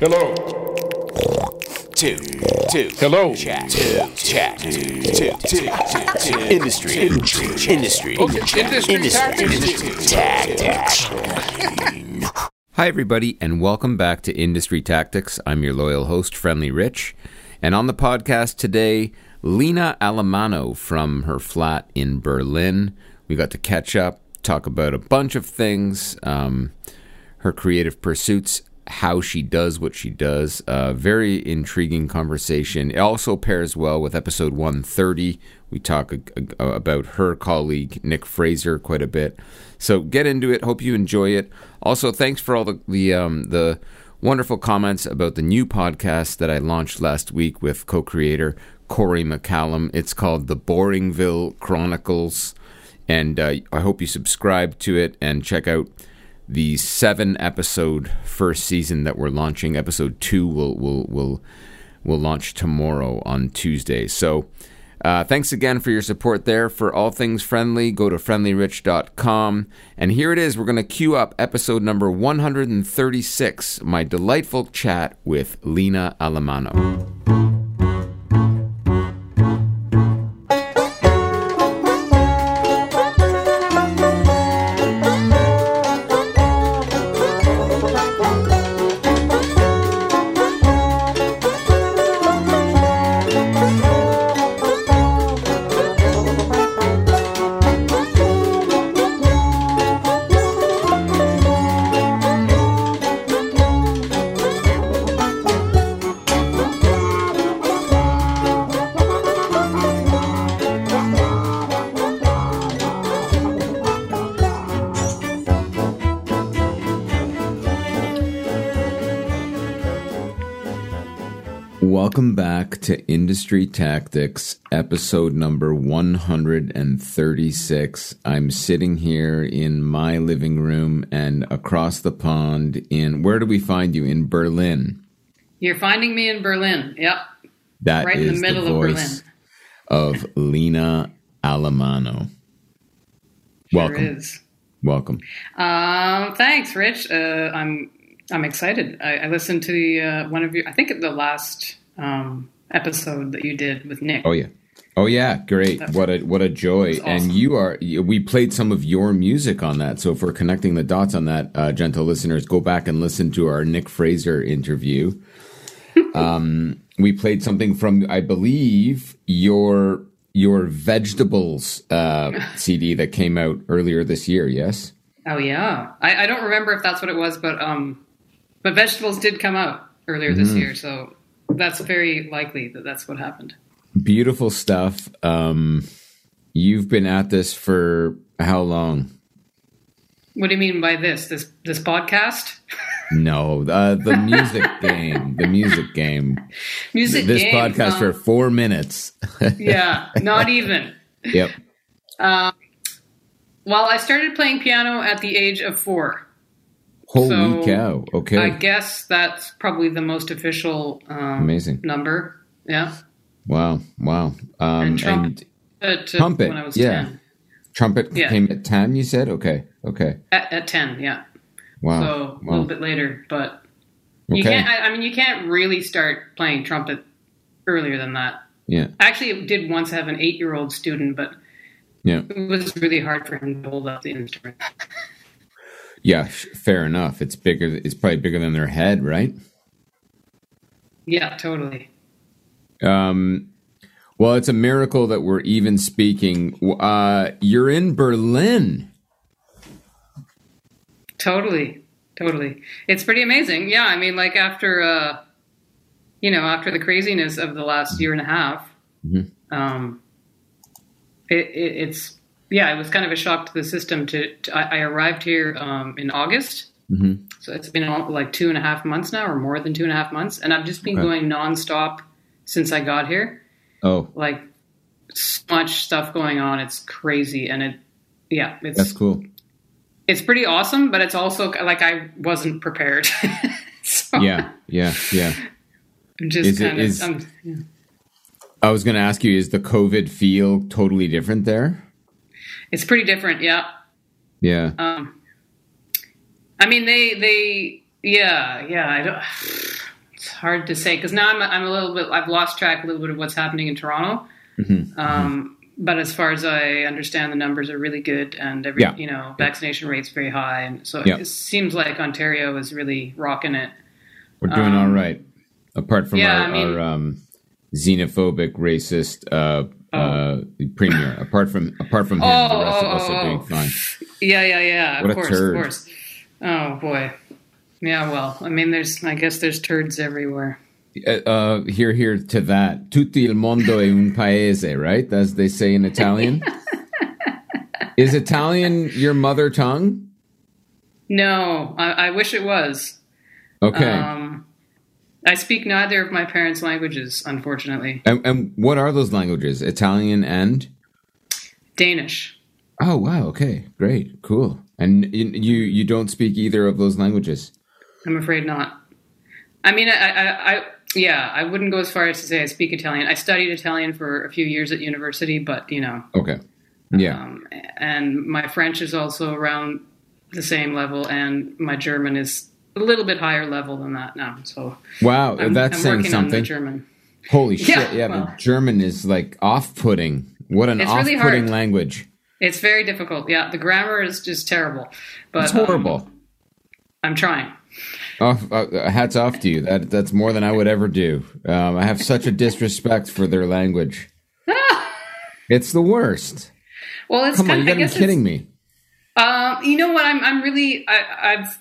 Hello. two, two. Hello. Chat, two, chat, two, two, two, two. Industry, industry, Okay, industry industry, tactics. tactics. Hi, everybody, and welcome back to Industry Tactics. I'm your loyal host, Friendly Rich. And on the podcast today, Lina Allemano from her flat in Berlin. We got to catch up, talk about a bunch of things, um, her creative pursuits, how she does what she does. Uh, very intriguing conversation. It also pairs well with episode 130. We talk a, a- about her colleague, Nick Fraser, quite a bit. So get into it. Hope you enjoy it. Also, thanks for all the the, um, the wonderful comments about the new podcast that I launched last week with co-creator Corey McCallum. It's called The Boringville Chronicles, and uh, I hope you subscribe to it and check out the seven episode first season that we're launching. Episode two will will will will launch tomorrow on Tuesday. So. Uh, thanks again for your support there. For all things friendly, go to friendlyrich.com. And here it is. We're going to queue up episode number 136, my delightful chat with Lina Allemano. To Industry Tactics, episode number 136. I'm sitting here in my living room and across the pond in, where do we find you? In Berlin. You're finding me in Berlin. Yep. That Right in the middle of voice of Lina Allemano. Welcome. Is. Welcome. Um, thanks, Rich. Uh, I'm I'm excited. I, I listened to the, uh, one of your. I think at the last um, episode that you did with Nick. Oh yeah. Oh yeah, great! What a what a joy! awesome. And you are we played some of your music on that. So for connecting the dots on that, uh, gentle listeners, go back and listen to our Nick Fraser interview. um, we played something from I believe your your vegetables uh, CD that came out earlier this year. Yes. Oh yeah. I, I don't remember if that's what it was, but um, but vegetables did come out earlier this Mm-hmm. year, so that's very likely that that's what happened. Beautiful stuff. Um, you've been at this for how long? What do you mean by this? This this podcast? No, uh, the music game. The music game. Music This game, podcast um, for four minutes. yeah, not even. yep. Um, Well, I started playing piano at the age of four. Holy So, cow. Okay. I guess that's probably the most official um, Amazing. number. Yeah. wow. Wow. Um, And and, trumpet. To trumpet. When I was yeah. 10. Trumpet Yeah. came at 10, you said? Okay. Okay. At, at 10, yeah. Wow. So a wow. little bit later. But you Okay. can't, I, I mean, you can't really start playing trumpet earlier than that. Yeah. Actually, did once have an eight year old student, but Yeah. it was really hard for him to hold up the instrument. Yeah. Fair enough. It's bigger. It's probably bigger than their head, right? yeah, totally. Um, well, it's a miracle that we're even speaking. Uh, you're in Berlin. Totally, totally. It's pretty amazing. Yeah, I mean, like after, uh, you know, after the craziness of the last year and a half, um, it, it, it's yeah, it was kind of a shock to the system. To, to I, I arrived here um, in August, Mhm. so it's been like two and a half months now, or more than two and a half months, and I've just been Okay. going nonstop since I got here. Oh, Like so much stuff going on. It's crazy, and it yeah, it's that's cool. it's pretty awesome, but it's also like I wasn't prepared. so Yeah. Yeah. Yeah. I'm just Is it- of. is- yeah. I was going to ask you, is the COVID feel totally different there? It's pretty different, yeah. Yeah. Um, I mean, they they Yeah, yeah. I don't. It's hard to say because now I'm I'm a little bit. I've lost track a little bit of what's happening in Toronto. Mm-hmm. Um, but as far as I understand, the numbers are really good, and every Yeah. you know vaccination rate's very high, and so Yeah. it seems like Ontario is really rocking it. We're doing all right, apart from Um, yeah, our, I mean- our um, xenophobic, racist uh, uh, the premier. Apart from apart from him, the Oh, rest of oh, us oh, are doing oh. fine. Yeah, yeah, yeah. What of course, turd. of course. Oh boy. Yeah, well, I mean, there's. I guess there's turds everywhere. Uh, uh, here, here to that. Tutti il mondo è un paese, right? As they say in Italian. Is Italian your mother tongue? No, I, I wish it was. Okay. Um, I speak neither of my parents' languages, unfortunately. and, and what are those languages? Italian and? Danish. Oh wow. Okay. Great. Cool. And you you, don't speak either of those languages. I'm afraid not. I mean, I, I, I, yeah, I wouldn't go as far as to say I speak Italian. I studied Italian for a few years at university, but you know, Okay. Yeah. um, and my French is also around the same level, and my German is a little bit higher level than that now. So wow. I'm, that's I'm saying on something. German. Holy shit. Yeah, Yeah. well. but German is like off-putting. What an It's really off-putting hard. language. It's very difficult. Yeah, the grammar is just terrible. But It's um, horrible. I'm trying. Off, uh, hats off to you. That that's more than I would ever do. Um, I have such a disrespect for their language. it's the worst. Well, it's Come on, kind you of, I gotta be kidding me. Um, you know what? I'm I'm really I, I've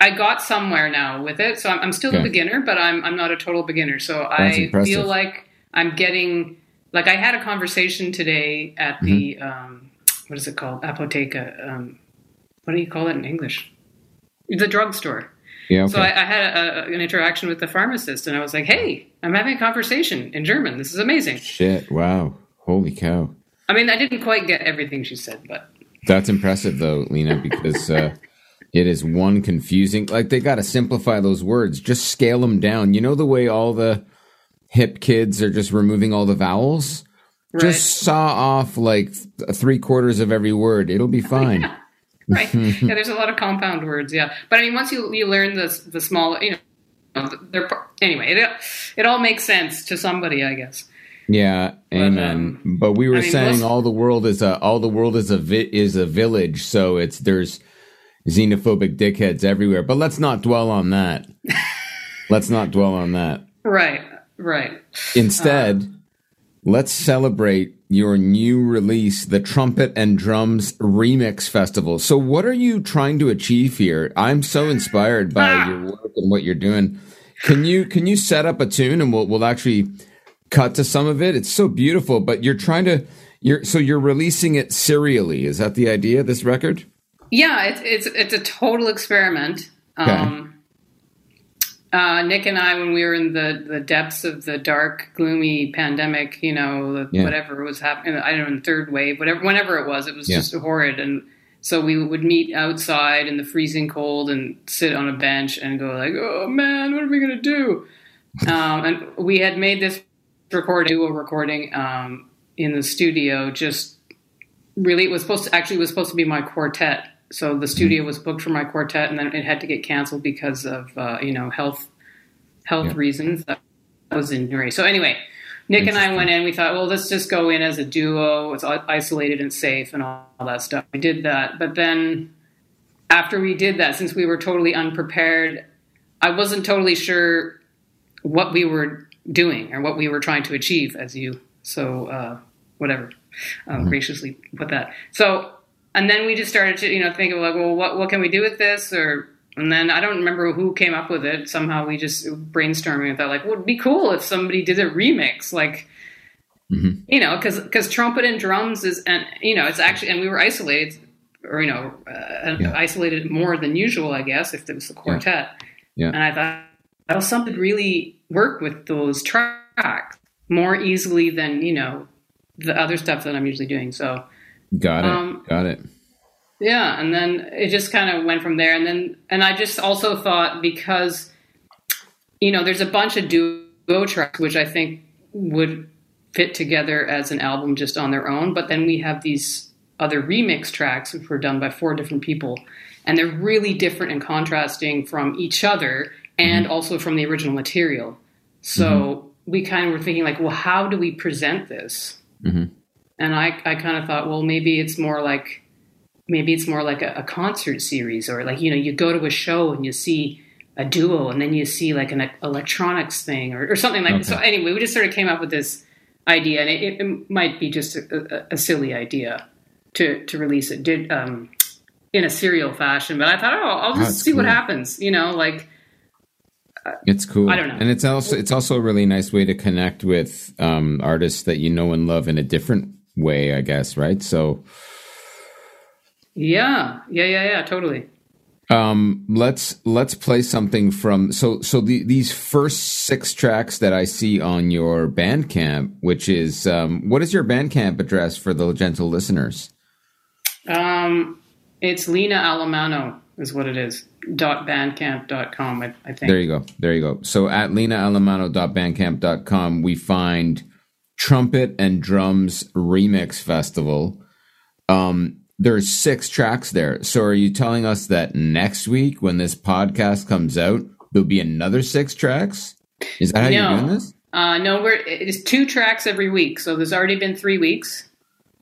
I got somewhere now with it, so I'm, I'm still Okay. a beginner, but I'm I'm not a total beginner. So That's I impressive. feel like I'm getting like I had a conversation today at the Mm-hmm. um, what is it called apotheca? Um, what do you call it in English? The drugstore. Yeah. Okay. So I, I had a, an interaction with the pharmacist, and I was like, "Hey, I'm having a conversation in German. This is amazing." Shit. Wow. Holy cow. I mean, I didn't quite get everything she said, but That's impressive though, Lina, because uh, it is one confusing. Like they got to simplify those words. Just scale them down. You know the way all the hip kids are just removing all the vowels. right, Just saw off like three quarters of every word. It'll be fine. right. yeah, there's a lot of compound words. Yeah, but I mean, once you you learn the the small, you know, they're anyway. It it all makes sense to somebody, I guess. Yeah, amen. um, but we were I mean, saying most- all the world is a all the world is a vi- is a village, so it's there's xenophobic dickheads everywhere. But let's not dwell on that. let's not dwell on that. Right, right. Instead, um, let's celebrate your new release, the Trumpet and Drums Remix Festival. So, what are you trying to achieve here? I'm so inspired by ah. your work and what you're doing. Can you can you set up a tune and we'll we'll actually cut to some of it? It's so beautiful, but you're trying to you're so you're releasing it serially. Is that the idea? This record? Yeah, it's it's it's a total experiment. Okay. Um, uh, Nick and I, when we were in the, the depths of the dark, gloomy pandemic, you know, the, Yeah. whatever was happening, I don't know, the third wave, whatever, whenever it was, it was Yeah. just horrid. And so we would meet outside in the freezing cold and sit on a bench and go like, "Oh man, what are we gonna do?" um, and we had made this recording, duo recording, um, in the studio. Just really, it was supposed to actually was supposed to be my quartet. So the studio was booked for my quartet, and then it had to get canceled because of uh, you know health health Yeah. reasons. That was in Nuri. So anyway, Nick and I went in. We thought, well, let's just go in as a duo. It's isolated and safe, and all, all that stuff. We did that, but then after we did that, since we were totally unprepared, I wasn't totally sure what we were doing or what we were trying to achieve. As you so uh, whatever uh, graciously put that. So and then we just started to you know think of like, well, what what can we do with this or and then I don't remember who came up with it. Somehow we just brainstorming and thought like, well, it'd be cool if somebody did a remix, like Mhm. you know, because because trumpet and drums is and you know it's actually and we were isolated or you know uh, Yeah. isolated more than usual, I guess, if it was a quartet. Yeah. And I thought, well, something would really work with those tracks more easily than you know the other stuff that I'm usually doing. So. Got it. Um, Got it. Yeah, and then it just kind of went from there. And then, and I just also thought because, you know, there's a bunch of duo tracks which I think would fit together as an album just on their own. But then we have these other remix tracks which were done by four different people, and they're really different and contrasting from each other and Mm-hmm. also from the original material. So we kind of were thinking like, well, how do we present this? Mhm. And I, I kind of thought, well, maybe it's more like maybe it's more like a, a concert series or like you know you go to a show and you see a duo and then you see like an electronics thing or, or something like Okay. so anyway we just sort of came up with this idea and it, it might be just a, a, a silly idea to to release it did um in a serial fashion but i thought oh i'll just see what happens you know like It's cool. I don't know. And it's also it's also a really nice way to connect with um, artists that you know and love in a different way, I guess, right? So yeah yeah yeah yeah totally um, let's let's play something from so so the, these first six tracks that I see on your Bandcamp, which is um, what is your Bandcamp address for the gentle listeners? um it's lina allemano is what it is dot bandcamp.com i, I think There you go. There you go. So at linaallemano.bandcamp.com, we find Trumpet and Drums Remix Festival. Um, there's six tracks there. So are you telling us that next week, when this podcast comes out, there'll be another six tracks? Is that how you're No. doing this? Uh, no, we're it's two tracks every week, so there's already been three weeks.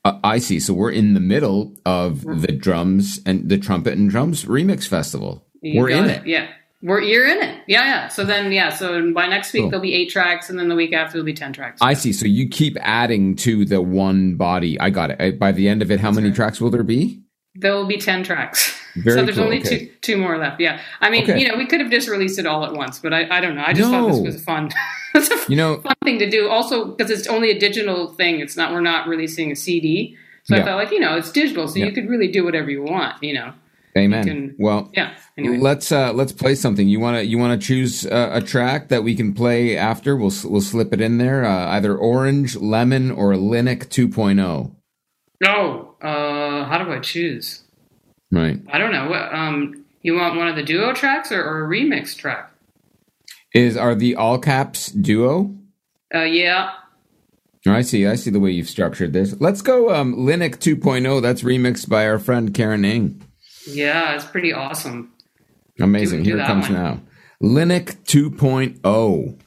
Uh, I see. So we're in the middle of the drums and the trumpet and drums remix festival. You we're in it. yeah. We're you're in it, yeah, yeah. So then, yeah, so by next week Cool. there'll be eight tracks, and then the week after there'll be ten tracks. I see. So you keep adding to the one body. I got it. By the end of it, how many tracks will there be? there will be ten tracks. Very so there's cool, only okay. two two more left. Yeah, I mean, Okay. you know, we could have just released it all at once, but I, I don't know. I just thought this was fun. it's a You know, fun thing to do. Also, because it's only a digital thing. It's not. We're not releasing a CD. So Yeah. I thought, like, you know, it's digital, so Yeah. you could really do whatever you want. You know. Amen. can- well, Yeah. Anyway. let's uh let's play something. You want to you want to choose uh, a track that we can play after? We'll we'll slip it in there. Uh, either orange, lemon, or Linux 2.0. Oh, uh, how do I choose? Right. I don't know. Um, you want one of the duo tracks or, or a remix track? Is are the all caps duo? Uh, yeah. Oh, I see. I see the way you've structured this. Let's go um, Linux 2.0. That's remixed by our friend Karen Ng. Yeah, it's pretty awesome. Amazing. Here it comes one. now. Linux 2.0.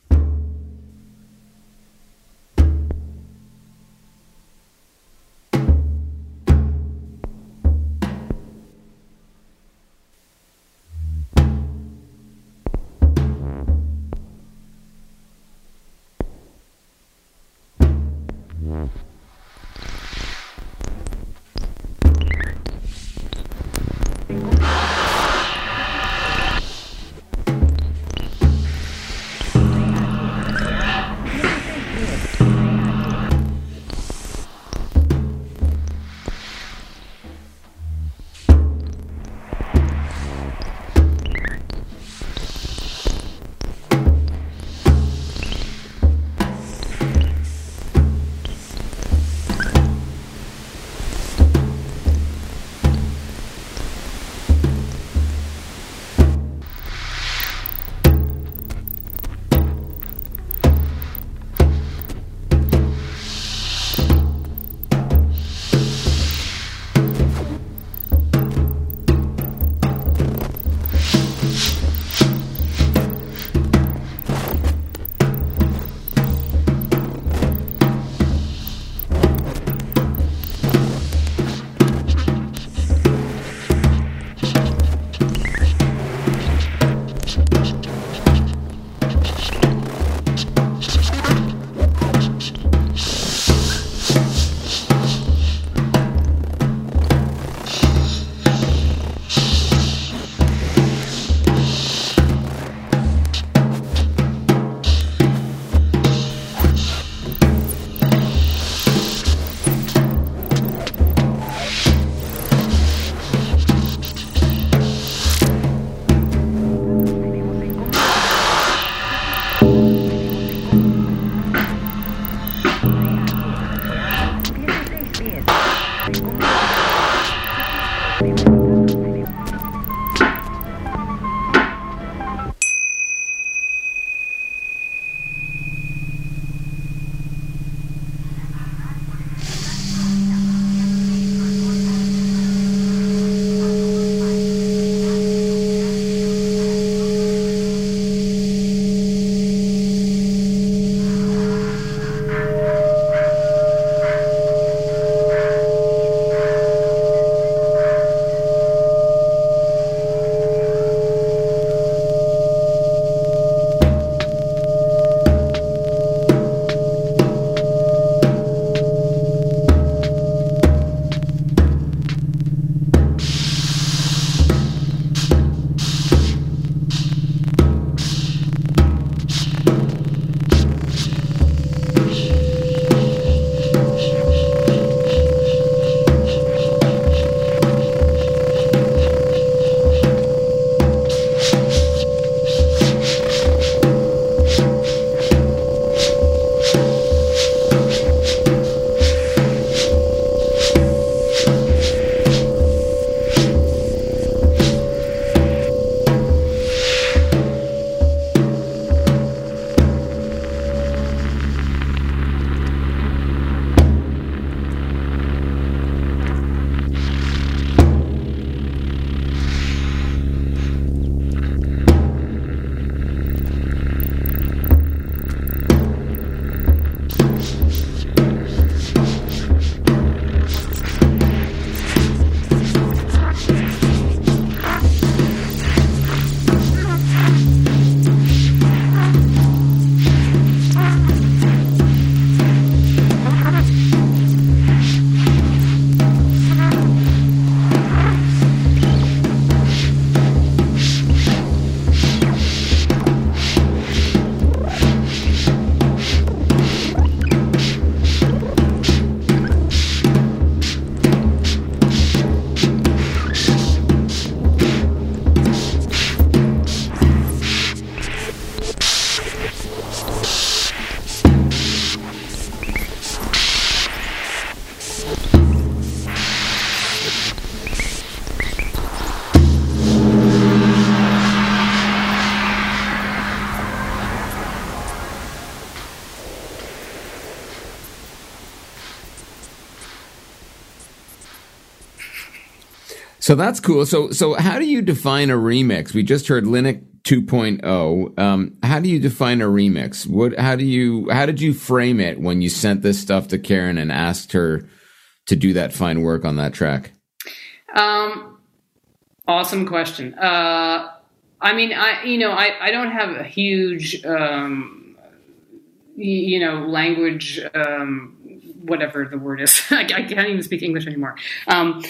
So that's cool. So so how do you define a remix? We just heard Linux 2.0. Um, how do you define a remix? What how do you how did you frame it when you sent this stuff to Karen and asked her to do that fine work on that track? Um, awesome question. Uh, I mean, I you know I I don't have a huge um, you know language um, whatever the word is. I, I can't even speak English anymore. Um,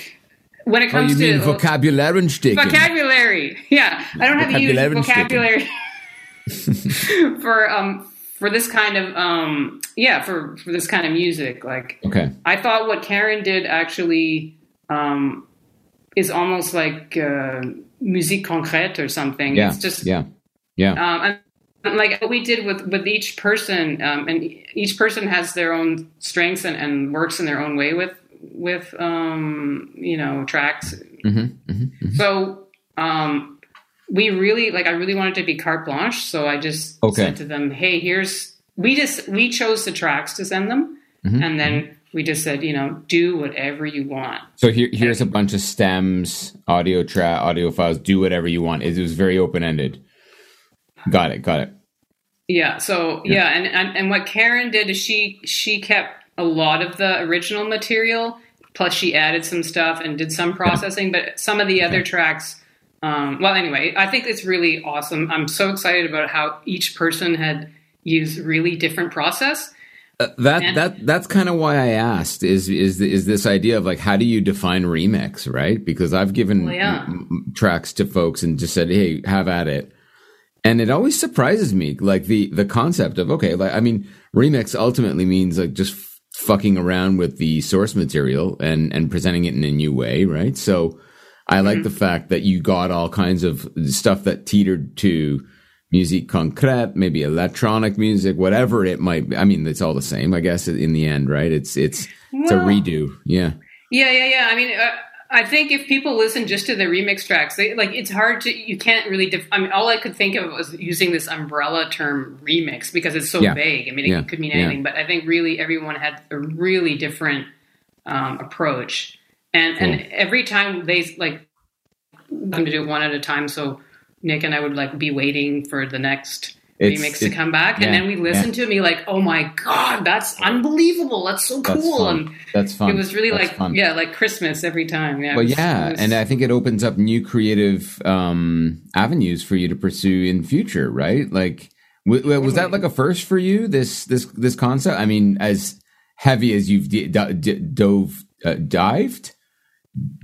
when it Oh, comes you to vocabulary sticking? vocabulary, yeah, I don't have a huge Vocabulary vocabulary for um for this kind of um yeah for for this kind of music. Like Okay. I thought what Karen did actually um is almost like uh, musique concrète or something. Yeah. It's just yeah. Yeah. um, and like what we did with with each person, um, and each person has their own strengths and, and works in their own way with with um, you know tracks. Mm-hmm, So um, we really like I really wanted to be carte blanche, so I just Okay. said to them, "Hey, here's we just we chose the tracks to send them, Mm-hmm, and then we just said, you know, do whatever you want." So here, here's a bunch of stems, audio track, audio files. Do whatever you want. It was very open ended. Got it. Got it. Yeah. So yeah, and, and and what Karen did is she she kept a lot of the original material, plus she added some stuff and did some processing. But some of the other tracks, um, well, anyway, I think it's really awesome. I'm so excited about how each person had used really different process. Uh, that And- that that's kind of why I asked is is is this idea of like how do you define remix, right? Because I've given Well, yeah. m- tracks to folks and just said, "Hey, have at it." And it always surprises me like the the concept of okay, like I mean, remix ultimately means like just fucking around with the source material and and presenting it in a new way, right? So I like the fact that you got all kinds of stuff that teetered to musique concrète, maybe electronic music, whatever it might be. I mean, it's all the same, I guess, in the end, right? It's, it's, it's a redo. Yeah. Yeah, yeah, yeah. I mean, uh, I think if people listen just to the remix tracks, they like it's hard to you can't really. Def- I mean, all I could think of was using this umbrella term remix because it's so Yeah. vague. I mean, it Yeah. could mean Yeah. anything, but I think really everyone had a really different um, approach, and and every time they like them to do it one at a time. So Nick and I would like be waiting for the next. Remix to come back, yeah, and then we listen yeah. to it and be like, "Oh my god, that's unbelievable! That's so That's cool!" fun. And That's fun. it was really That's like fun. yeah like christmas every time yeah it Well, was- yeah, was- and I think it opens up new creative um, avenues for you to pursue in future, right? Like, w- w- was that like a first for you? This this this concept? I mean, as heavy as you've d- d- d- dove uh, dived,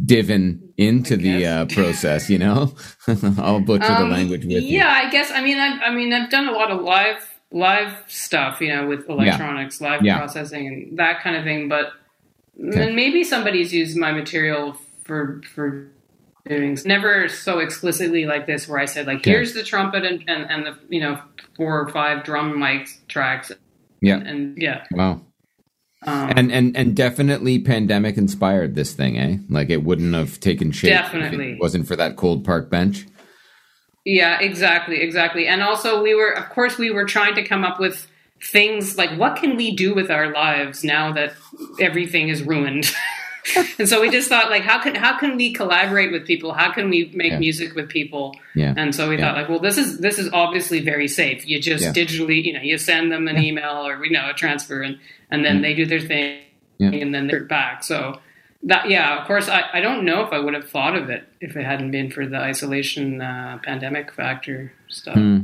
divin into the uh, process, you know. I'll butcher Um, the language with you. yeah i guess i mean I've, i mean i've done a lot of live live stuff you know with electronics live Yeah. processing and that kind of thing but Okay. maybe somebody's used my material for for doing never so explicitly like this where i said like here's the trumpet and, and and the you know four or five drum mic tracks Yeah. and yeah Wow. Um, And and and definitely pandemic inspired this thing, eh? Like it wouldn't have taken shape if Definitely. it wasn't for that cold park bench. Yeah, exactly, exactly. And also, we were, of course, we were trying to come up with things like what can we do with our lives now that everything is ruined. and so we just thought, like, how can how can we collaborate with people? How can we make Yeah. music with people? Yeah. And so we Yeah. thought, like, well, this is this is obviously very safe. You just digitally, you know, you send them an email or you know a transfer, and and then they do their thing, and then they're back. So. That, yeah, of course. I, I don't know if I would have thought of it if it hadn't been for the isolation uh, pandemic factor stuff. Hmm.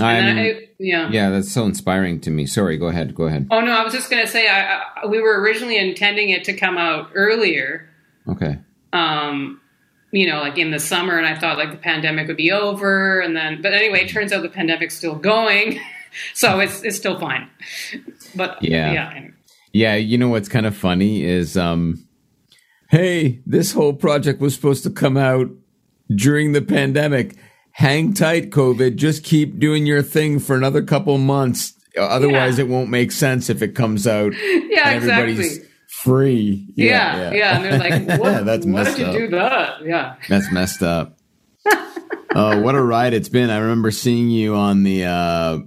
I And then mean, I- yeah. yeah, that's so inspiring to me. Sorry, go ahead. Go ahead. Oh no, I was just gonna say I, I, we were originally intending it to come out earlier, Okay. um, you know, like in the summer, and I thought like the pandemic would be over, and then, but anyway, it turns out the pandemic's still going, so it's it's still fine. But Yeah. yeah. Yeah, you know what's kind of funny is um hey, this whole project was supposed to come out during the pandemic. Hang tight, COVID. Just keep doing your thing for another couple months. Otherwise, Yeah. it won't make sense if it comes out yeah, and everybody's exactly. free. Yeah, yeah, and they're like, "What? That's why did you up. do that?" Yeah, That's messed up. Oh, what a ride it's been. I remember seeing you on the uh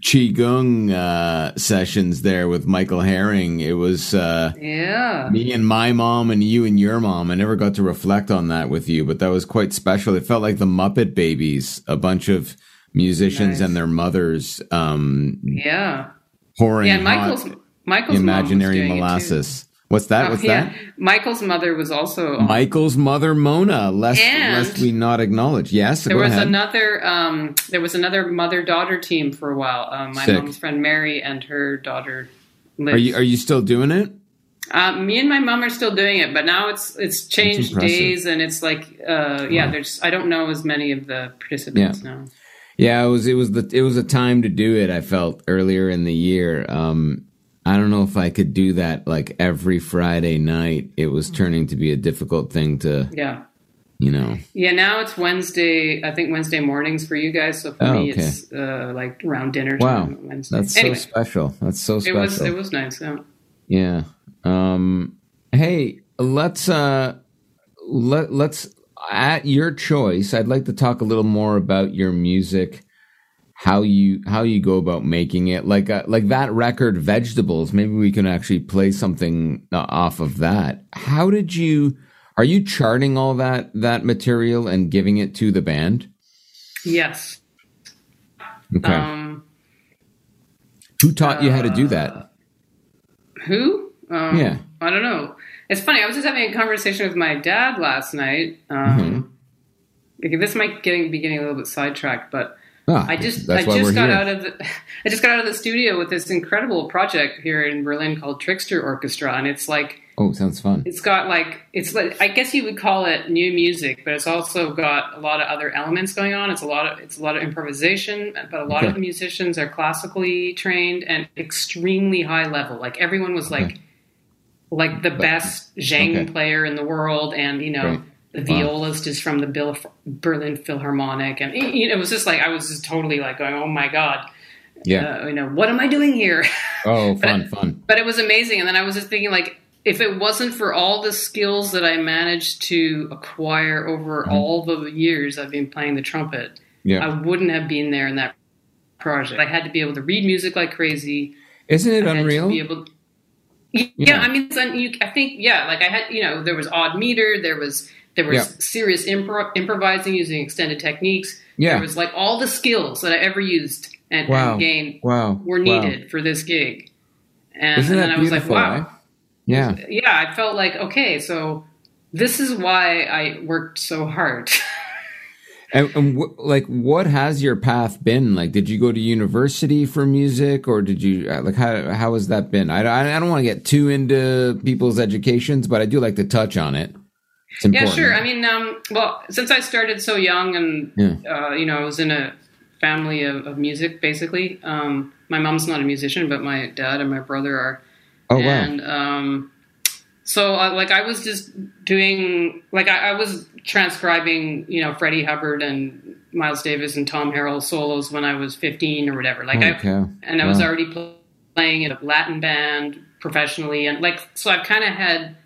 qigong uh, sessions there with Michael Herring. It was uh, Yeah. me and my mom and you and your mom. I never got to reflect on that with you, but that was quite special. It felt like the Muppet Babies, a bunch of musicians Nice. and their mothers um, Yeah. pouring Yeah, hot Michael's Michael's imaginary doing it, too. molasses. What's that? Oh, What's yeah. that? Michael's mother was also Michael's mother, Mona. Lest, lest we not acknowledge. Yes, There was ahead. another um, there was another mother daughter team for a while. Um, my Sick. mom's friend Mary and her daughter Liz. Are you are you still doing it? Um, me and my mom are still doing it, but now it's it's changed days and it's like uh, yeah, there's I don't know as many of the participants now. Yeah, it was it was the it was a time to do it. I felt earlier in the year. Um, I don't know if I could do that like every Friday night. It was turning to be a difficult thing to Yeah. you know. Yeah, now it's Wednesday. I think Wednesday mornings for you guys. So for Oh, me, okay. it's uh, like around dinner Wow, time on Wednesday. that's anyway, so special. That's so special. it was it was nice. Yeah. Yeah. Um hey, let's uh let let's at your choice. I'd like to talk a little more about your music, how you how you go about making it. Like uh, like that record Vegetables, maybe we can actually play something uh, off of that. How did you are you charting all that that material and giving it to the band? Yes. Okay. Um, Who taught you how to do that? who? Um, Yeah. I don't know. It's funny. I was just having a conversation with my dad last night. Um, Mm-hmm. okay, This might getting, be getting a little bit sidetracked, but Ah, I just that's I just got here. out of the I just got out of the studio with this incredible project here in Berlin called Trickster Orchestra, and it's like Oh, sounds fun. it's got like it's like I guess you would call it new music, but it's also got a lot of other elements going on. It's a lot of it's a lot of improvisation, but a lot Okay. of the musicians are classically trained and extremely high level. Like everyone was like like the best sheng okay. player in the world, and you know. Great. The Wow. violist is from the Berlin Philharmonic, and you know, it was just like I was just totally like going, "Oh my god, Yeah. uh, you know, what am I doing here?" oh, fun, fun. but it was amazing. And then I was just thinking, like, if it wasn't for all the skills that I managed to acquire over Mm-hmm. all the years I've been playing the trumpet, Yeah. I wouldn't have been there in that project. I had to be able to read music like crazy. Isn't it I to unreal? be able. Yeah, Yeah. I mean, it's un- you, I think yeah, like I had, you know, there was odd meter, there was there was Yeah. serious impro- improvising using extended techniques. Yeah. There was like all the skills that I ever used and, Wow. and gained Wow. were Wow. needed for this gig. And, Isn't and that then I was like, wow. eh? Yeah. Yeah, I felt like, okay, so this is why I worked so hard. And, and wh- like, what has your path been? Like, did you go to university for music, or did you uh, like how how has that been? I, I, I don't want to get too into people's educations, but I do like to touch on it. Yeah, sure. I mean, um, well, since I started so young and, Yeah. uh, you know, I was in a family of, of music, basically. Um, my mom's not a musician, but my dad and my brother are. oh wow. And um, so, uh, like, I was just doing, like, I, I was transcribing, you know, Freddie Hubbard and Miles Davis and Tom Harrell solos when I was 15 or whatever. Like, Holy I, and I was already pl- playing in a Latin band professionally, and like, so I've kind of had,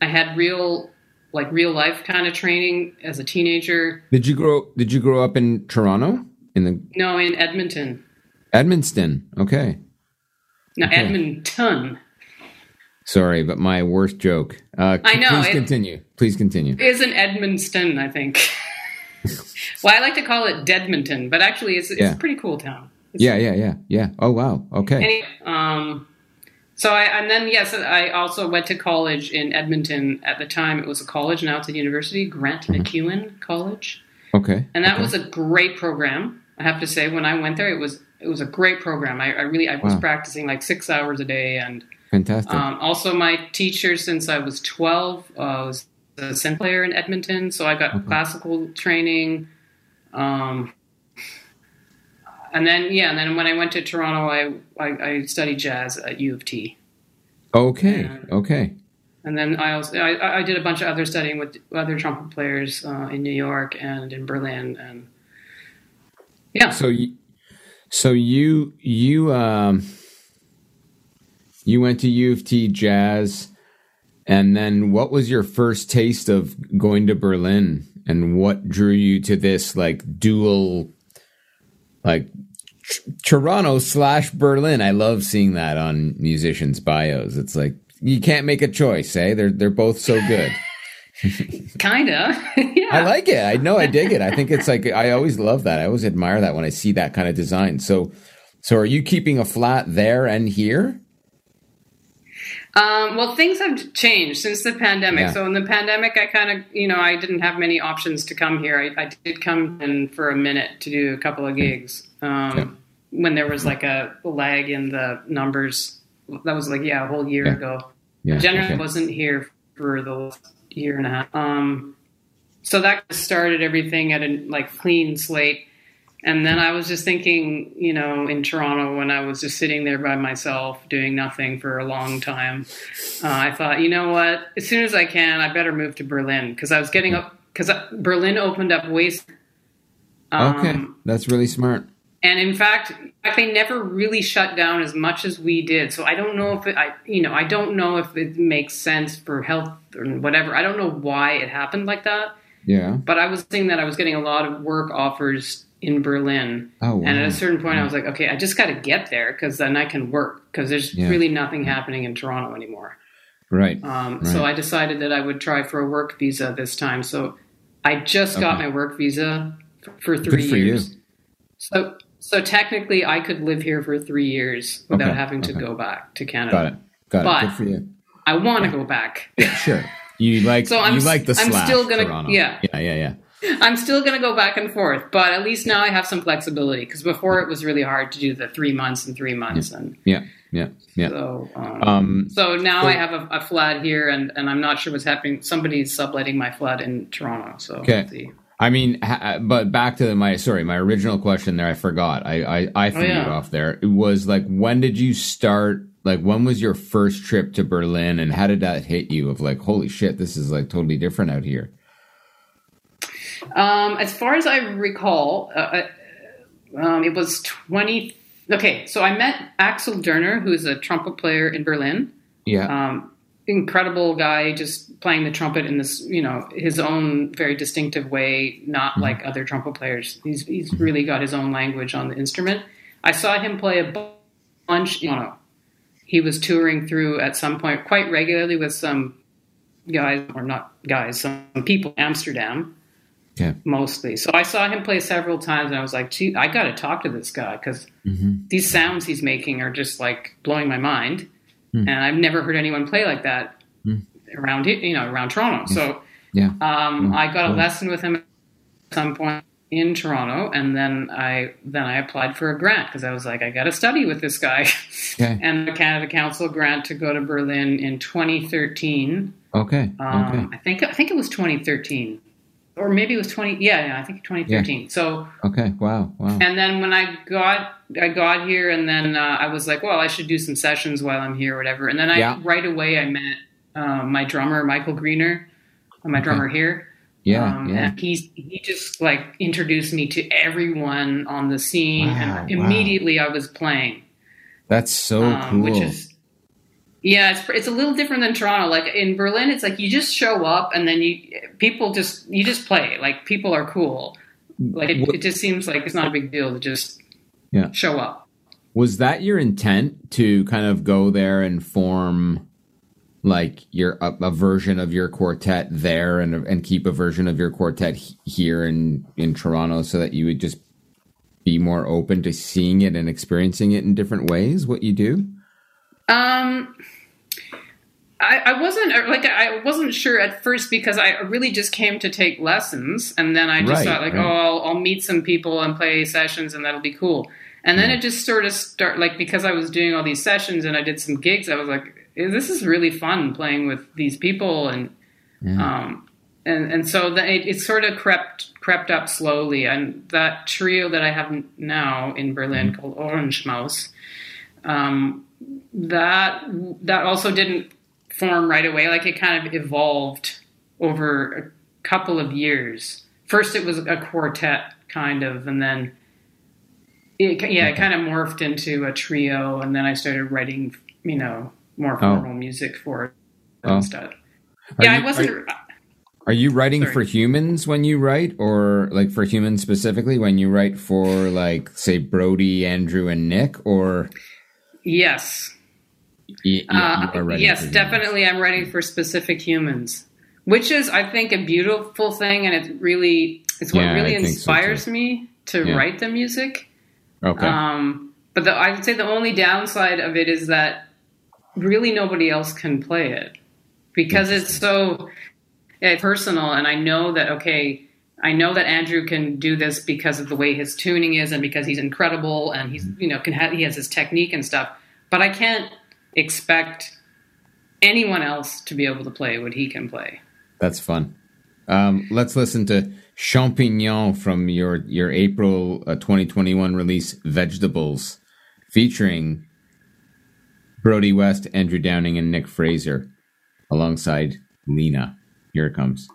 I had real, like, real life kind of training as a teenager. Did you grow? Did you grow up in Toronto? In the No, in Edmonton, Edmonton? Okay. no, Okay. Edmonton. Sorry, but my worst joke. Uh, I know, Please it- continue. Please continue. is in Edmundston, I think. well, I like to call it Deadmonton, but actually, it's, it's Yeah. a pretty cool town. Yeah, yeah, yeah, yeah. Oh wow. Okay. Anyway, um, so I and then yes, I also went to college in Edmonton. At the time, it was a college. Now it's a university, Grant MacEwan College, Okay. and that okay. was a great program. I have to say, when I went there, it was it was a great program. I, I really I was Wow. practicing like six hours a day, and fantastic. um, also my teacher since I was twelve uh, was a synth player in Edmonton, so I got classical training. Um, and then yeah, and then when I went to Toronto, I I, I studied jazz at U of T, okay. yeah. Okay. and then I also I, I did a bunch of other studying with other trumpet players uh, in New York and in Berlin, and yeah, So you, so you you um you went to U of T jazz, and then what was your first taste of going to Berlin, and what drew you to this like dual, like Toronto slash Berlin. I love seeing that on musicians' bios. It's like you can't make a choice, eh? They're they're both so good. Kinda. yeah. I like it. I know I dig it. I think it's like I always love that. I always admire that when I see that kind of design. So so are you keeping a flat there and here? Um, well, things have changed since the pandemic. Yeah. So in the pandemic, I kind of, you know, I didn't have many options to come here. I, I did come in for a minute to do a couple of gigs um, Yeah. When there was like a lag in the numbers. That was like yeah, a whole year Yeah. ago. Yeah. Generally, okay. wasn't here for the last year and a half. Um, so that started everything at a like clean slate. And then I was just thinking, you know, in Toronto when I was just sitting there by myself doing nothing for a long time, uh, I thought, you know what? As soon as I can, I better move to Berlin because I was getting up because Berlin opened up way. Um, Okay. That's really smart. And in fact, they never really shut down as much as we did. So I don't know if it, I, you know, I don't know if it makes sense for health or whatever. I don't know why it happened like that. Yeah. But I was thinking that I was getting a lot of work offers in Berlin. Oh, wow. And at a certain point, I was like, okay, I just got to get there because then I can work because there's Yeah. really nothing happening in Toronto anymore. Right. Um, So I decided that I would try for a work visa this time. So I just got Okay. my work visa for three for you. years. So so technically, I could live here for three years without Okay, having to okay. go back to Canada. Got it. Got But- it. Good for you. I want to go back. Yeah, sure. You like So I'm you like the I'm slash still gonna- Toronto. yeah. Yeah, yeah, yeah. I'm still going to go back and forth, but at least now I have some flexibility because before it was really hard to do the three months and three months, and Yeah, yeah, yeah. so um, Um so now so- I have a, a flat here, and, and I'm not sure what's happening. Somebody's subletting my flat in Toronto, so Okay. I mean, ha- but back to my sorry, my original question there. I forgot. I I, I threw Oh, yeah. it off there. It was like, when did you start? Like, when was your first trip to Berlin, and how did that hit you? Of like, holy shit, this is like totally different out here. Um, as far as I recall, uh, uh, um, it was 20. Okay, so I met Axel Dörner, who's a trumpet player in Berlin. Yeah, um, incredible guy just playing the trumpet in this you know his own very distinctive way not like other trumpet players. He's he's really got his own language on the instrument. I saw him play a bunch you know he was touring through at some point quite regularly with some guys or not guys some people in amsterdam okay, mostly. So i saw him play several times and i was like gee i gotta talk to this guy because Mm-hmm. these sounds he's making are just like blowing my mind Hmm. and i've never heard anyone play like that around here you know around toronto. So yeah, um, i got a lesson with him at some point in toronto and then i then i applied for a grant because i was like i got to study with this guy. Okay, and the canada council grant to go to berlin in 2013 okay, um, okay, i think i think it was 2013 or maybe it was 20 yeah, yeah i think 2013 so okay. Wow, wow. and then when I got I got here, and then uh, I was like, well, I should do some sessions while I'm here, or whatever. And then I Yeah. right away I met uh, my drummer Michael Griener, uh, my drummer here. Yeah, um, yeah. And he's he just like introduced me to everyone on the scene, Wow, and wow. immediately I was playing, That's so um, cool. which is. Yeah, it's it's a little different than Toronto. Like in Berlin, it's like you just show up and then you people just you just play. Like people are cool. Like it, it just seems like it's not a big deal to just Yeah. show up. Was that your intent to kind of go there and form like your a, a version of your quartet there and and keep a version of your quartet here in in Toronto so that you would just be more open to seeing it and experiencing it in different ways what you do? Um, I, I wasn't uh, like I wasn't sure at first because I really just came to take lessons, and then I just Right, thought like, right. oh, I'll, I'll meet some people and play sessions, and that'll be cool. And then it just sort of start like because I was doing all these sessions and I did some gigs, I was like, eh, this is really fun playing with these people, and um, and and so that it, it sort of crept crept up slowly. And that trio that I have now in Berlin called Ohren Schmaus, um, that that also didn't form right away. Like it kind of evolved over a couple of years. First, it was a quartet kind of, and then it, yeah, it kind of morphed into a trio. And then I started writing, you know, more oh. formal music for it Oh. instead. Are Yeah, you- I wasn't. Are you writing Sorry. for humans when you write, or like for humans specifically when you write for like say Brodie, Andrew, and Nick, or Yes. y- Uh, you are writing yes, definitely. I'm writing for specific humans, which is, I think, a beautiful thing, and it really, it's what Yeah, really so, inspires too. me to Yeah. write the music. Okay, Um, but the, I would say the only downside of it is that really nobody else can play it because it's so uh, personal, and I know that okay. I know that Andrew can do this because of the way his tuning is, and because he's incredible, and he's you know can ha- he has his technique and stuff. But I can't expect anyone else to be able to play what he can play. that's fun. Um, let's listen to Champignon from your your April uh, 2021 release, Vegetables, featuring Brodie West, Andrew Downing, and Nick Fraser, alongside Lina. Here it comes.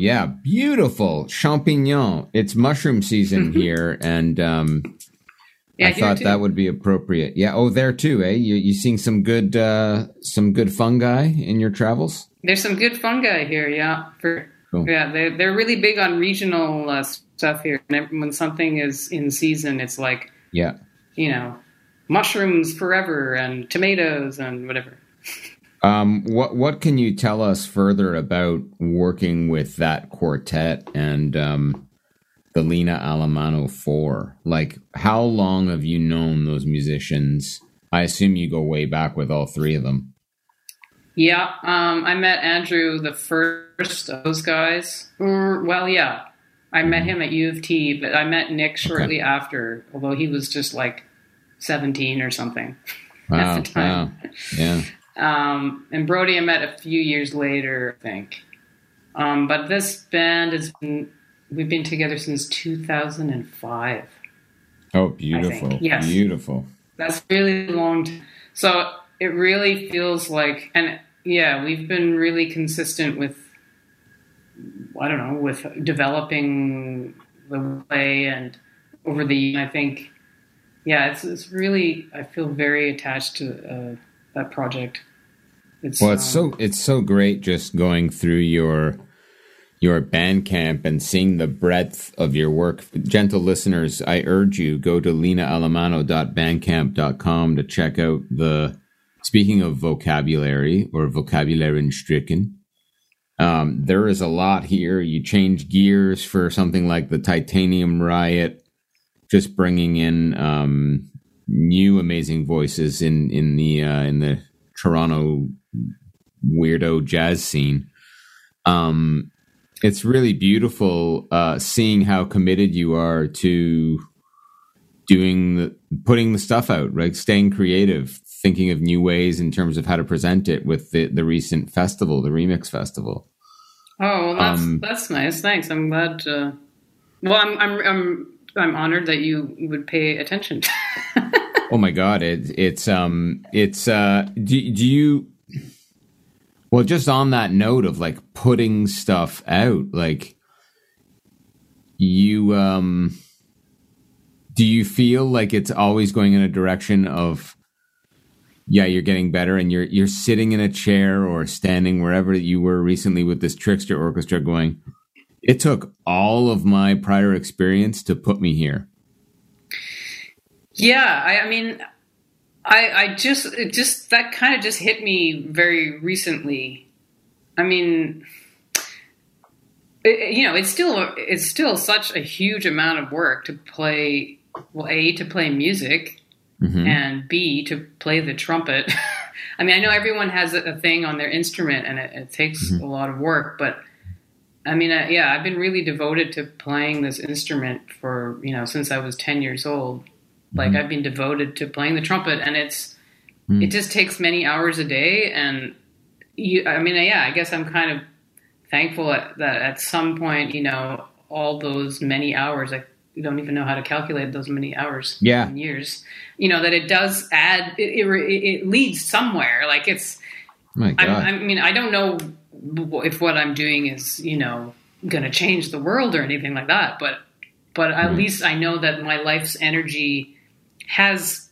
Yeah, beautiful champignon. It's mushroom season here, and um, Yeah, I thought too. that would be appropriate. Yeah. Oh, there too, eh? You you seeing some good uh, some good fungi in your travels? There's some good fungi here, yeah. For Cool. yeah, they're they're really big on regional uh, stuff here. And when something is in season, it's like Yeah. you know, mushrooms forever and tomatoes and whatever. Um, what what can you tell us further about working with that quartet and um, the Lina Allemano Four? Like, how long have you known those musicians? I assume you go way back with all three of them. Yeah, um, I met Andrew the first of those guys. Or, well, yeah, I met him at U of T, but I met Nick shortly after, although he was just like 17 or something. Wow, At the time. wow, yeah, Um, and Brodie I met a few years later, I think. Um, but this band has been, we've been together since 2005. oh, beautiful, yes. beautiful. That's really long. T- so it really feels like, and yeah, we've been really consistent with, I don't know, with developing the way and over the. I think, yeah, it's it's really. I feel very attached to uh, that project. It's, Well, it's um, so it's so great just going through your your Bandcamp and seeing the breadth of your work. Gentle listeners, I urge you go to linaallemano.bandcamp.com to check out the speaking of vocabulary or vocabulary stricken. Um, there is a lot here. You change gears for something like the Titanium Riot, just bringing in um, new amazing voices in in the uh, in the Toronto weirdo jazz scene. Um, it's really beautiful uh, seeing how committed you are to doing the putting the stuff out, right? Staying creative, thinking of new ways in terms of how to present it with the, the recent festival, the Remix Festival. Oh, well, that's Um, that's nice. Thanks. I'm glad. Uh, well, I'm I'm I'm I'm honored that you would pay attention. Oh my god, it, it's um it's uh do, do you well just on that note of like putting stuff out like you um do you feel like it's always going in a direction of yeah you're getting better and you're you're sitting in a chair or standing wherever you were recently with this trickster orchestra going it took all of my prior experience to put me here Yeah, I, I mean, I, I just, it just that kind of just hit me very recently. I mean, it, you know, it's still, it's still such a huge amount of work to play. Well, a to play music, Mhm. and b to play the trumpet. I mean, I know everyone has a, thing on their instrument, and it, it takes a lot of work, but. I mean, uh, yeah, I've been really devoted to playing this instrument for you know since I was ten years old. Like I've been devoted to playing the trumpet, and it's Mm. it just takes many hours a day. And you, I mean, yeah, I guess I'm kind of thankful at, that at some point, you know, all those many hours, I don't even know how to calculate those many hours, Yeah. in years. You know that it does add, it, it, it leads somewhere. Like it's, my god I'm, I mean, I don't know if what I'm doing is, you know, going to change the world or anything like that, but but at least I know that my life's energy has,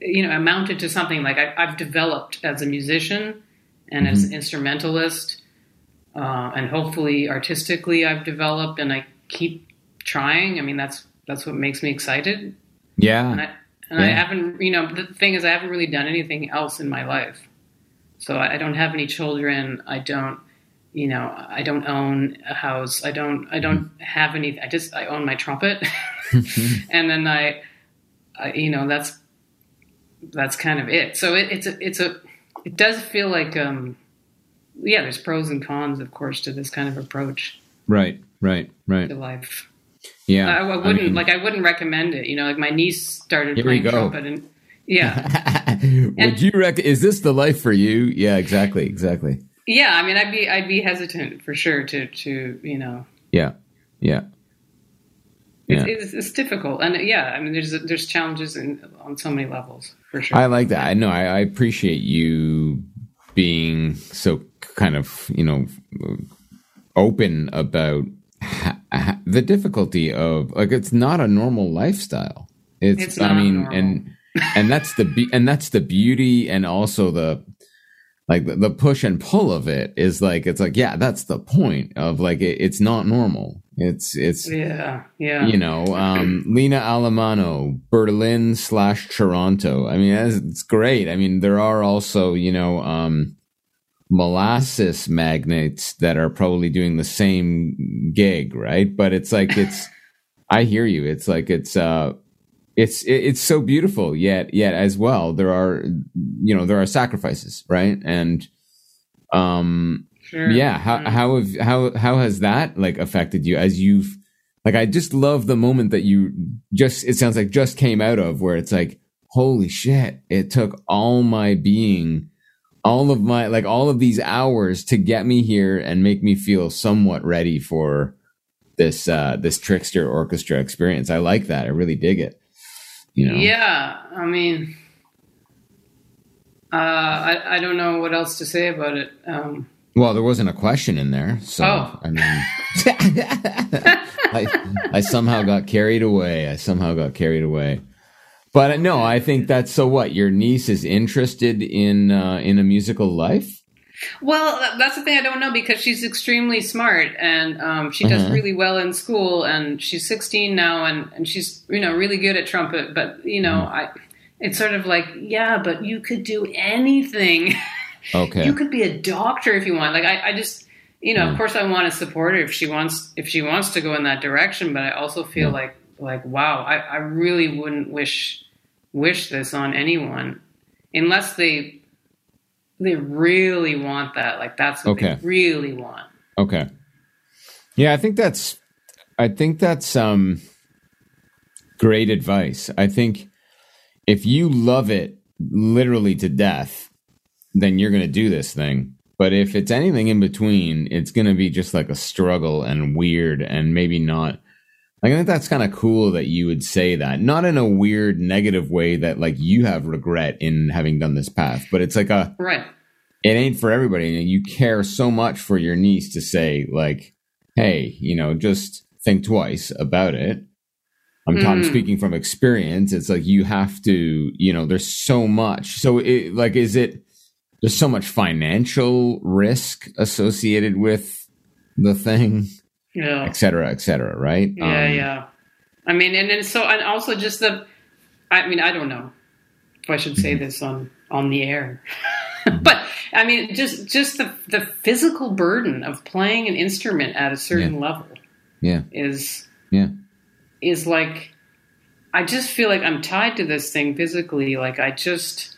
you know, amounted to something. Like I, I've developed as a musician and as an instrumentalist, uh, and hopefully artistically, I've developed, and I keep trying. I mean, that's that's what makes me excited yeah and I and I haven't, you know, the thing is, I haven't really done anything else in my life. So I I don't have any children. I don't, you know, I don't own a house. I don't, I don't have any. I just, I own my trumpet, and then I, I, you know, that's that's kind of it. So it, it's a, it's a, it does feel like, um, yeah, there's pros and cons, of course, to this kind of approach Right, right, right. to life. Yeah, I, I wouldn't mean- like, I wouldn't recommend it. You know, like my niece started playing trumpet, and yeah. Would you rec? Is this the life for you? Yeah, exactly, exactly. Yeah, I mean, I'd be I'd be hesitant for sure to to you know Yeah, yeah, yeah. it's, it's, difficult and yeah, I mean there's there's challenges in on so many levels for sure. I like that. I know. I, I appreciate you being so kind of you know open about ha- ha- the difficulty of like it's not a normal lifestyle. It's, It's I mean, normal. and and that's the be- and that's the beauty and also the like the, push and pull of it is like it's like yeah that's the point of like it, it's not normal. It's it's Yeah, yeah. you know um lina allemano berlin slash toronto. I mean it's great. I mean there are also you know um molasses magnates that are probably doing the same gig right? But it's like it's i hear you. It's like it's uh it's it's so beautiful yet yet as well there are you know there are sacrifices right? And um Sure. yeah how how have how how has that like affected you as you've like i just love the moment that you just it sounds like just came out of where it's like holy shit it took all my being all of my like all of these hours to get me here and make me feel somewhat ready for this uh this trickster orchestra experience. I like that. I really dig it you know Yeah, I mean, uh, I I don't know what else to say about it. Um, Well, there wasn't a question in there, so Oh. I mean, I, I somehow got carried away. I somehow got carried away. But uh, no, I think that's so. What your niece is interested in uh, in a musical life? Well, that's the thing I don't know because she's extremely smart and um, she does Uh-huh. really well in school and she's 16 now and, and she's you know really good at trumpet. But you know, Mm-hmm. I it's sort of like yeah, but you could do anything. Okay, you could be a doctor if you want. Like I, I just you know, Yeah. of course I want to support her if she wants if she wants to go in that direction, but I also feel Yeah. like like wow, I, I really wouldn't wish wish this on anyone unless they they really want that. Like that's what Okay. they really want. okay, yeah. I think that's I think that's um great advice. I think if you love it literally to death, then you're going to do this thing. But if it's anything in between, it's going to be just like a struggle and weird and maybe not. Like, I think that's kind of cool that you would say that, not in a weird negative way that like you have regret in having done this path, but it's like a, Right. it ain't for everybody. And you care so much for your niece to say like, Hey, you know, just think twice about it. I'm talking Mm. speaking from experience. It's like you have to, you know, there's so much. So it like, is it, there's so much financial risk associated with the thing, Yeah. et cetera, et cetera, right? Yeah, Um, yeah. I mean, and then so, and also just the, I mean, I don't know if I should say Mm-hmm. this on on the air, but I mean, just just the the physical burden of playing an instrument at a certain Yeah. level Yeah. is Yeah. is like, I just feel like I'm tied to this thing physically. Like I just,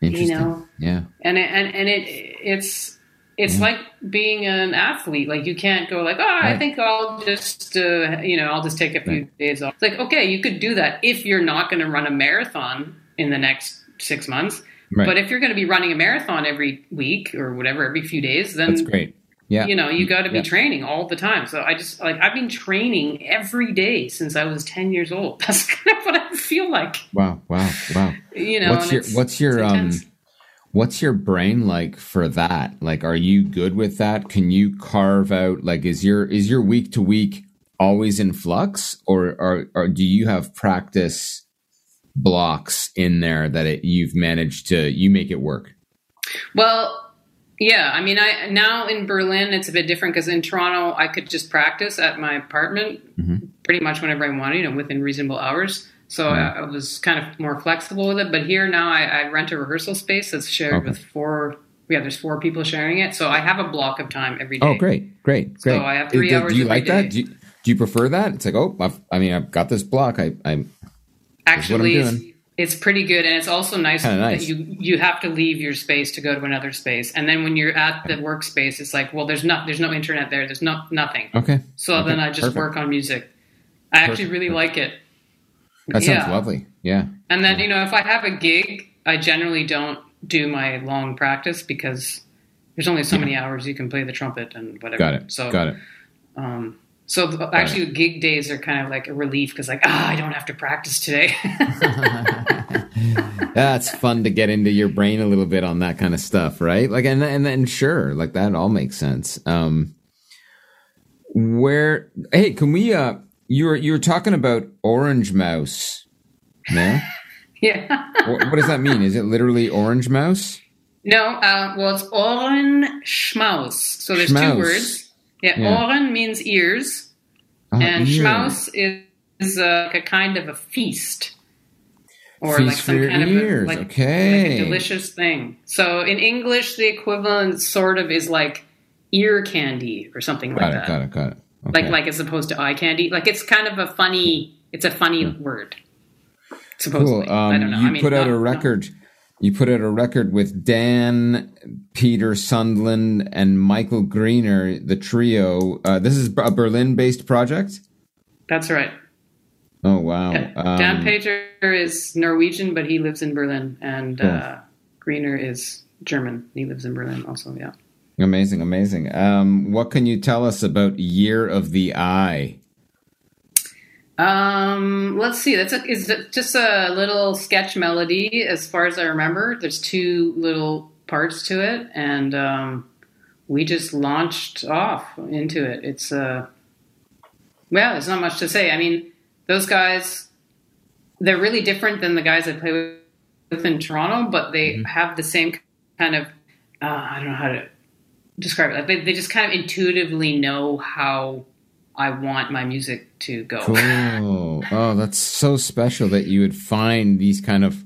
Interesting. know, yeah. and it, and and it it's it's Yeah. like being an athlete. Like you can't go like, oh, I think I'll just uh, you know I'll just take a few Right. days off. It's like okay, you could do that if you're not going to run a marathon in the next six months. Right. But if you're going to be running a marathon every week or whatever, every few days, then That's great. Yeah. you know you got to be Yeah. training all the time. So I just like I've been training every day since I was ten years old. That's kind of what I feel like. Wow. Wow. Wow. You know, what's your what's your um. What's your brain like for that like are you good with that can you carve out like is your is your week to week always in flux or or, or do you have practice blocks in there that it, you've managed to you make it work Well, yeah. I mean, I now in Berlin it's a bit different because in Toronto I could just practice at my apartment Mhm. pretty much whenever I wanted, you know, within reasonable hours. So Mhm. I, I was kind of more flexible with it. But here now I, I rent a rehearsal space that's shared Okay. with four. Yeah, there's four people sharing it, so I have a block of time every day. oh great great great. So I have three do, hours do you like that do you, do you prefer that it's like oh I've, i mean i've got this block i i Actually, I'm it's, it's pretty good, and it's also nice, nice. that you you have to leave your space to go to another space, and then when you're at the workspace, it's like, well, there's not there's no internet there, there's no nothing. okay So Okay, then I just perfect. work on music. I actually really perfect. like it. That sounds Yeah. lovely yeah And then, you know, if I have a gig, I generally don't do my long practice because there's only so many hours you can play the trumpet and whatever. got it So, got it Um, so th- actually, gig days are kind of like a relief because, like, ah, I don't have to practice today. That's fun to get into your brain a little bit on that kind of stuff, right? Like, and and then sure, like that all makes sense. Um, Where? Hey, can we? Uh, you were you were talking about orange mouse. No. Yeah. what, what does that mean? Is it literally orange mouse? No, uh, well, it's Ohren Schmaus. So there's Schmaus. two words. Yeah, Yeah. Ohren means ears, Oh, and ear. Schmaus is, is uh, like a kind of a feast. Or Feast like for some your kind ears, of a, like, okay. like a delicious thing. So in English, the equivalent sort of is like ear candy or something Got like it. that. Got it. Got it. Okay. Like like as opposed to eye candy. Like it's kind of a funny. It's a funny word. Supposedly, Cool. Um, I don't know. You I mean, put out no- a no. record. You put out a record with Dan, Peter Sundland, and Michael Griener, the trio. Uh, this is a Berlin-based project. That's right. Oh wow! Yeah. Um, Dan Peter is Norwegian, but he lives in Berlin, and Cool. uh, Griener is German. He lives in Berlin also. Yeah. Amazing, amazing. Um, what can you tell us about Year of the Eye? Um, let's see. That's a, is it just a little sketch melody, as far as I remember. There's two little parts to it, and um, we just launched off into it. It's uh, well, there's not much to say. I mean, those guys, they're really different than the guys I play with in Toronto, but they have the same kind of uh, I don't know how to describe it. Like they, they just kind of intuitively know how I want my music to go. Cool. oh, that's so special that you would find these kind of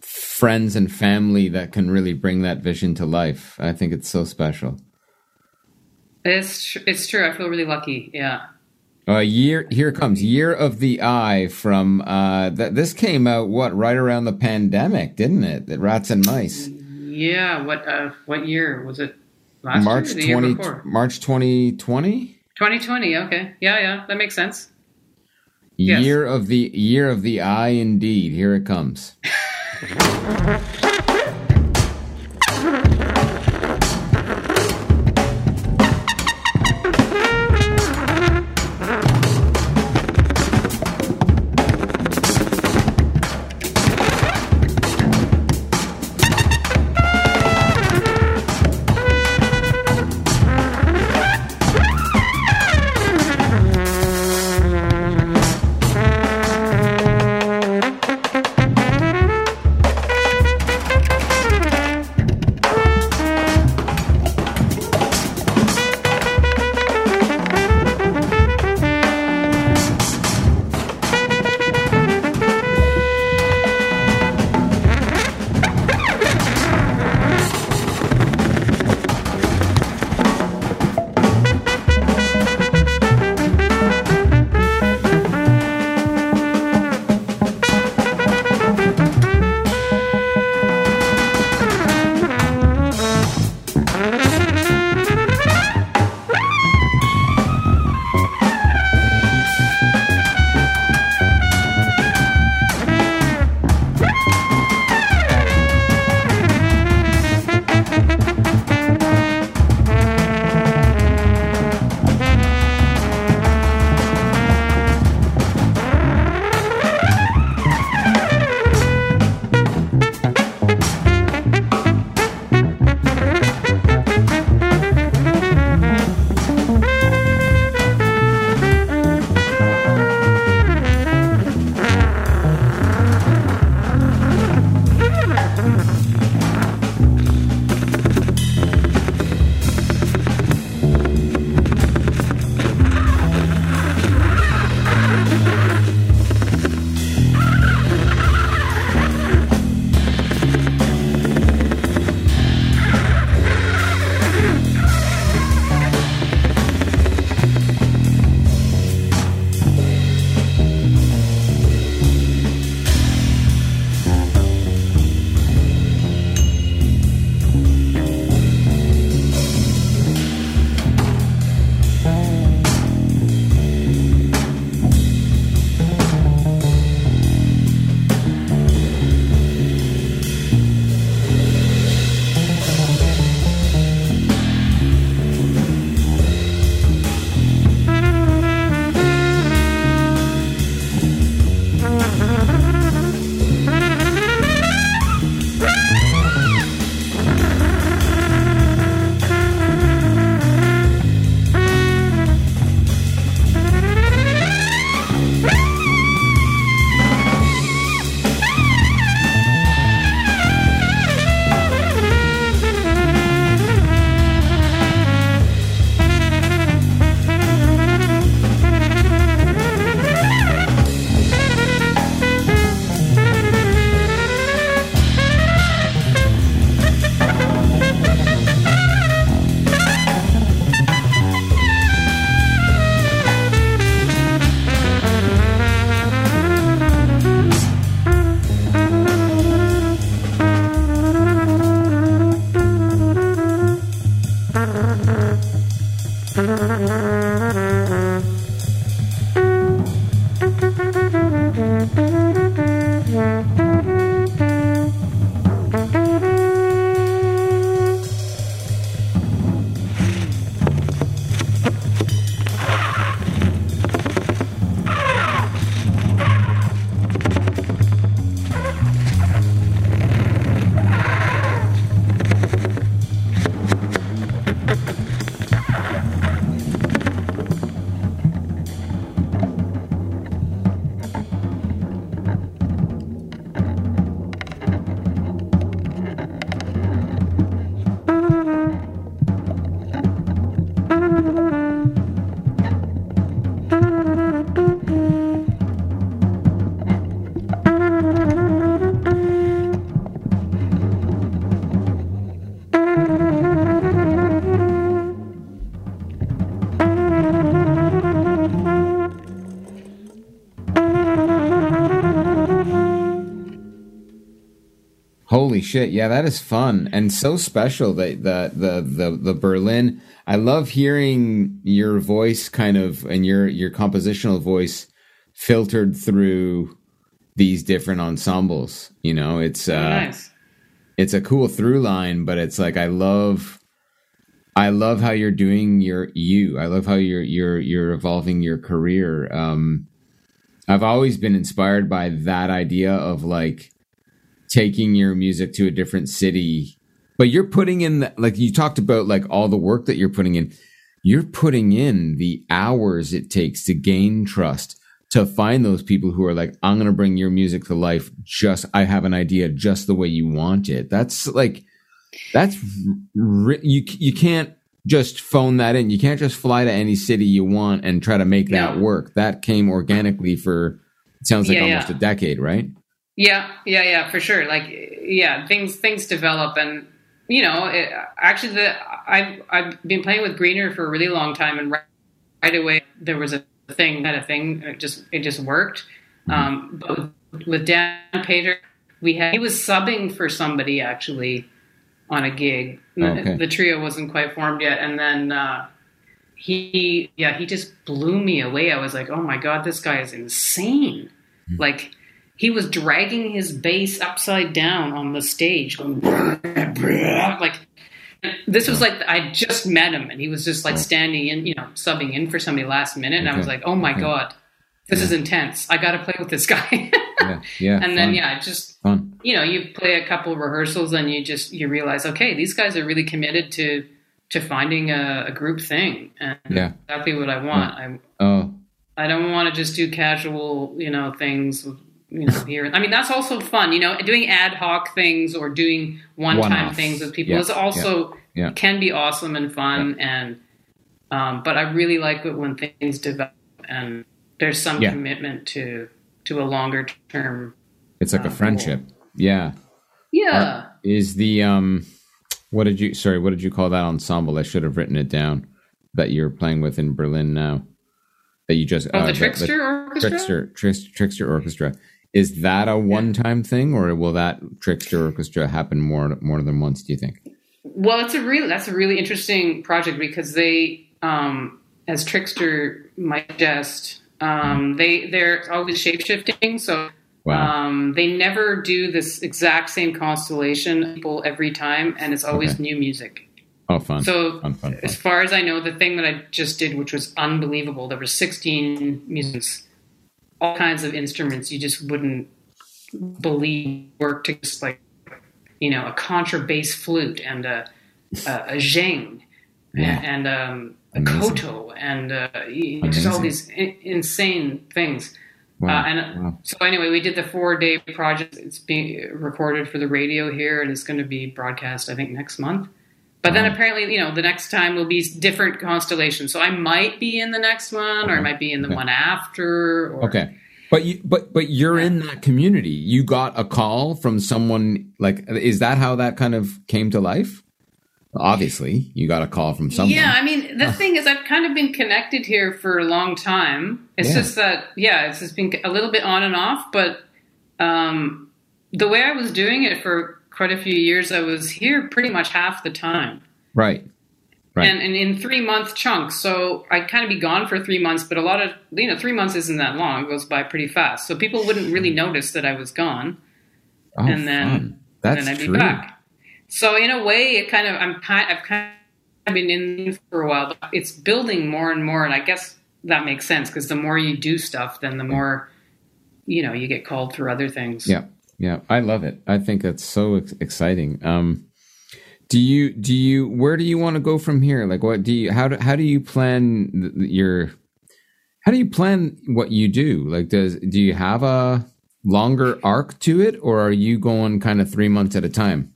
friends and family that can really bring that vision to life. I think it's so special. It's tr- it's true. I feel really lucky. Yeah. Uh, year here comes year of the eye from uh th- this came out what right around the pandemic didn't it the rats and mice Yeah. What uh what year was it? Last march year or the year 20 before? march 2020 2020. Okay. Yeah, yeah. That makes sense. Yes. year of the year of the eye indeed here it comes shit! Yeah, that is fun and so special. That the the the the Berlin. I love hearing your voice, kind of, and your your compositional voice filtered through these different ensembles. You know, it's uh, nice. it's a cool through line, but it's like I love I love how you're doing your you. I love how you're you're you're evolving your career. Um I've always been inspired by that idea of like taking your music to a different city. But you're putting in the, like you talked about like all the work that you're putting in. You're putting in the hours it takes to gain trust to find those people who are like, I'm going to bring your music to life. Just, I have an idea just the way you want it. That's like, that's, you, you can't just phone that in. You can't just fly to any city you want and try to make that work. That came organically for, it sounds like Yeah, almost yeah. a decade, right? Yeah, yeah, yeah, for sure. Like, yeah, things things develop, and you know, it, actually, the I've I've been playing with Griener for a really long time, and right, right away there was a thing, had a thing, it just it just worked. Um, but with, with Dan Peter, we had he was subbing for somebody actually on a gig. Okay. The trio wasn't quite formed yet, and then. Uh, he yeah he just blew me away i was like oh my god this guy is insane like he was dragging his bass upside down on the stage going like this was like i just met him and he was just like standing in you know subbing in for somebody last minute and i was like oh my Okay. god this is intense i gotta play with this guy Yeah. Yeah. and then fun, yeah just Fun. you know you play a couple rehearsals and you just you realize okay these guys are really committed to to finding a, a group thing and Yeah. exactly what i want i Oh, i don't want to just do casual you know things you know here i mean that's also fun you know doing ad hoc things or doing one time One-offs. things with people Yeah, is also yeah, yeah. can be awesome and fun and um, but i really like it when things develop and there's some commitment to to a longer term it's like Oh, a friendship. Yeah. yeah Is the um, what did you? Sorry, what did you call that ensemble? I should have written it down. That you're playing with in Berlin now. That you just Oh, uh, the Trickster Orchestra? Trickster Trickster Trickster Orchestra. Is that a one-time thing, or will that Trickster Orchestra happen more more than once? Do you think? Well, it's a really that's a really interesting project because they, um, as Trickster might just, um, they they're always shape shifting. So Wow. um, they never do this exact same constellation of people every time, and it's always Okay. new music. oh, fun. So fun, fun, fun. as far as I know, the thing that I just did, which was unbelievable, there were 16 musicians, all kinds of instruments you just wouldn't believe work to just like, you know, a contrabass flute and a, a, a zheng Yeah. and um, a koto and uh, just all these in- insane things. Wow. Uh, and wow. so anyway, we did the four day project. It's being recorded for the radio here, and it's going to be broadcast, I think, next month. But then apparently, you know, the next time will be different constellations. So I might be in the next one, or I might be in the Okay. one after. Or, Okay. But you but but you're in that community. You got a call from someone like is that how that kind of came to life? Obviously, you got a call from someone. Yeah, I mean, the thing is, I've kind of been connected here for a long time. It's Yeah. just that, yeah, it's just been a little bit on and off. But um, the way I was doing it for quite a few years, I was here pretty much half the time. Right. Right. and, and in three month chunks. So I'd kind of be gone for three months, but a lot of you know three months isn't that long; it goes by pretty fast. So people wouldn't really hmm. notice that I was gone, oh, and then fun. That's and then I'd be true. back. So in a way, it kind of I'm kind I've kind of been in for a while, but it's building more and more, and I guess that makes sense because the more you do stuff, then the more you know you get called for other things. Yeah, yeah, I love it. I think that's so ex- exciting. Um, do you do you where do you want to go from here? Like, what do you how do how do you plan th- your how do you plan what you do? Like, does do you have a longer arc to it, or are you going kind of three months at a time?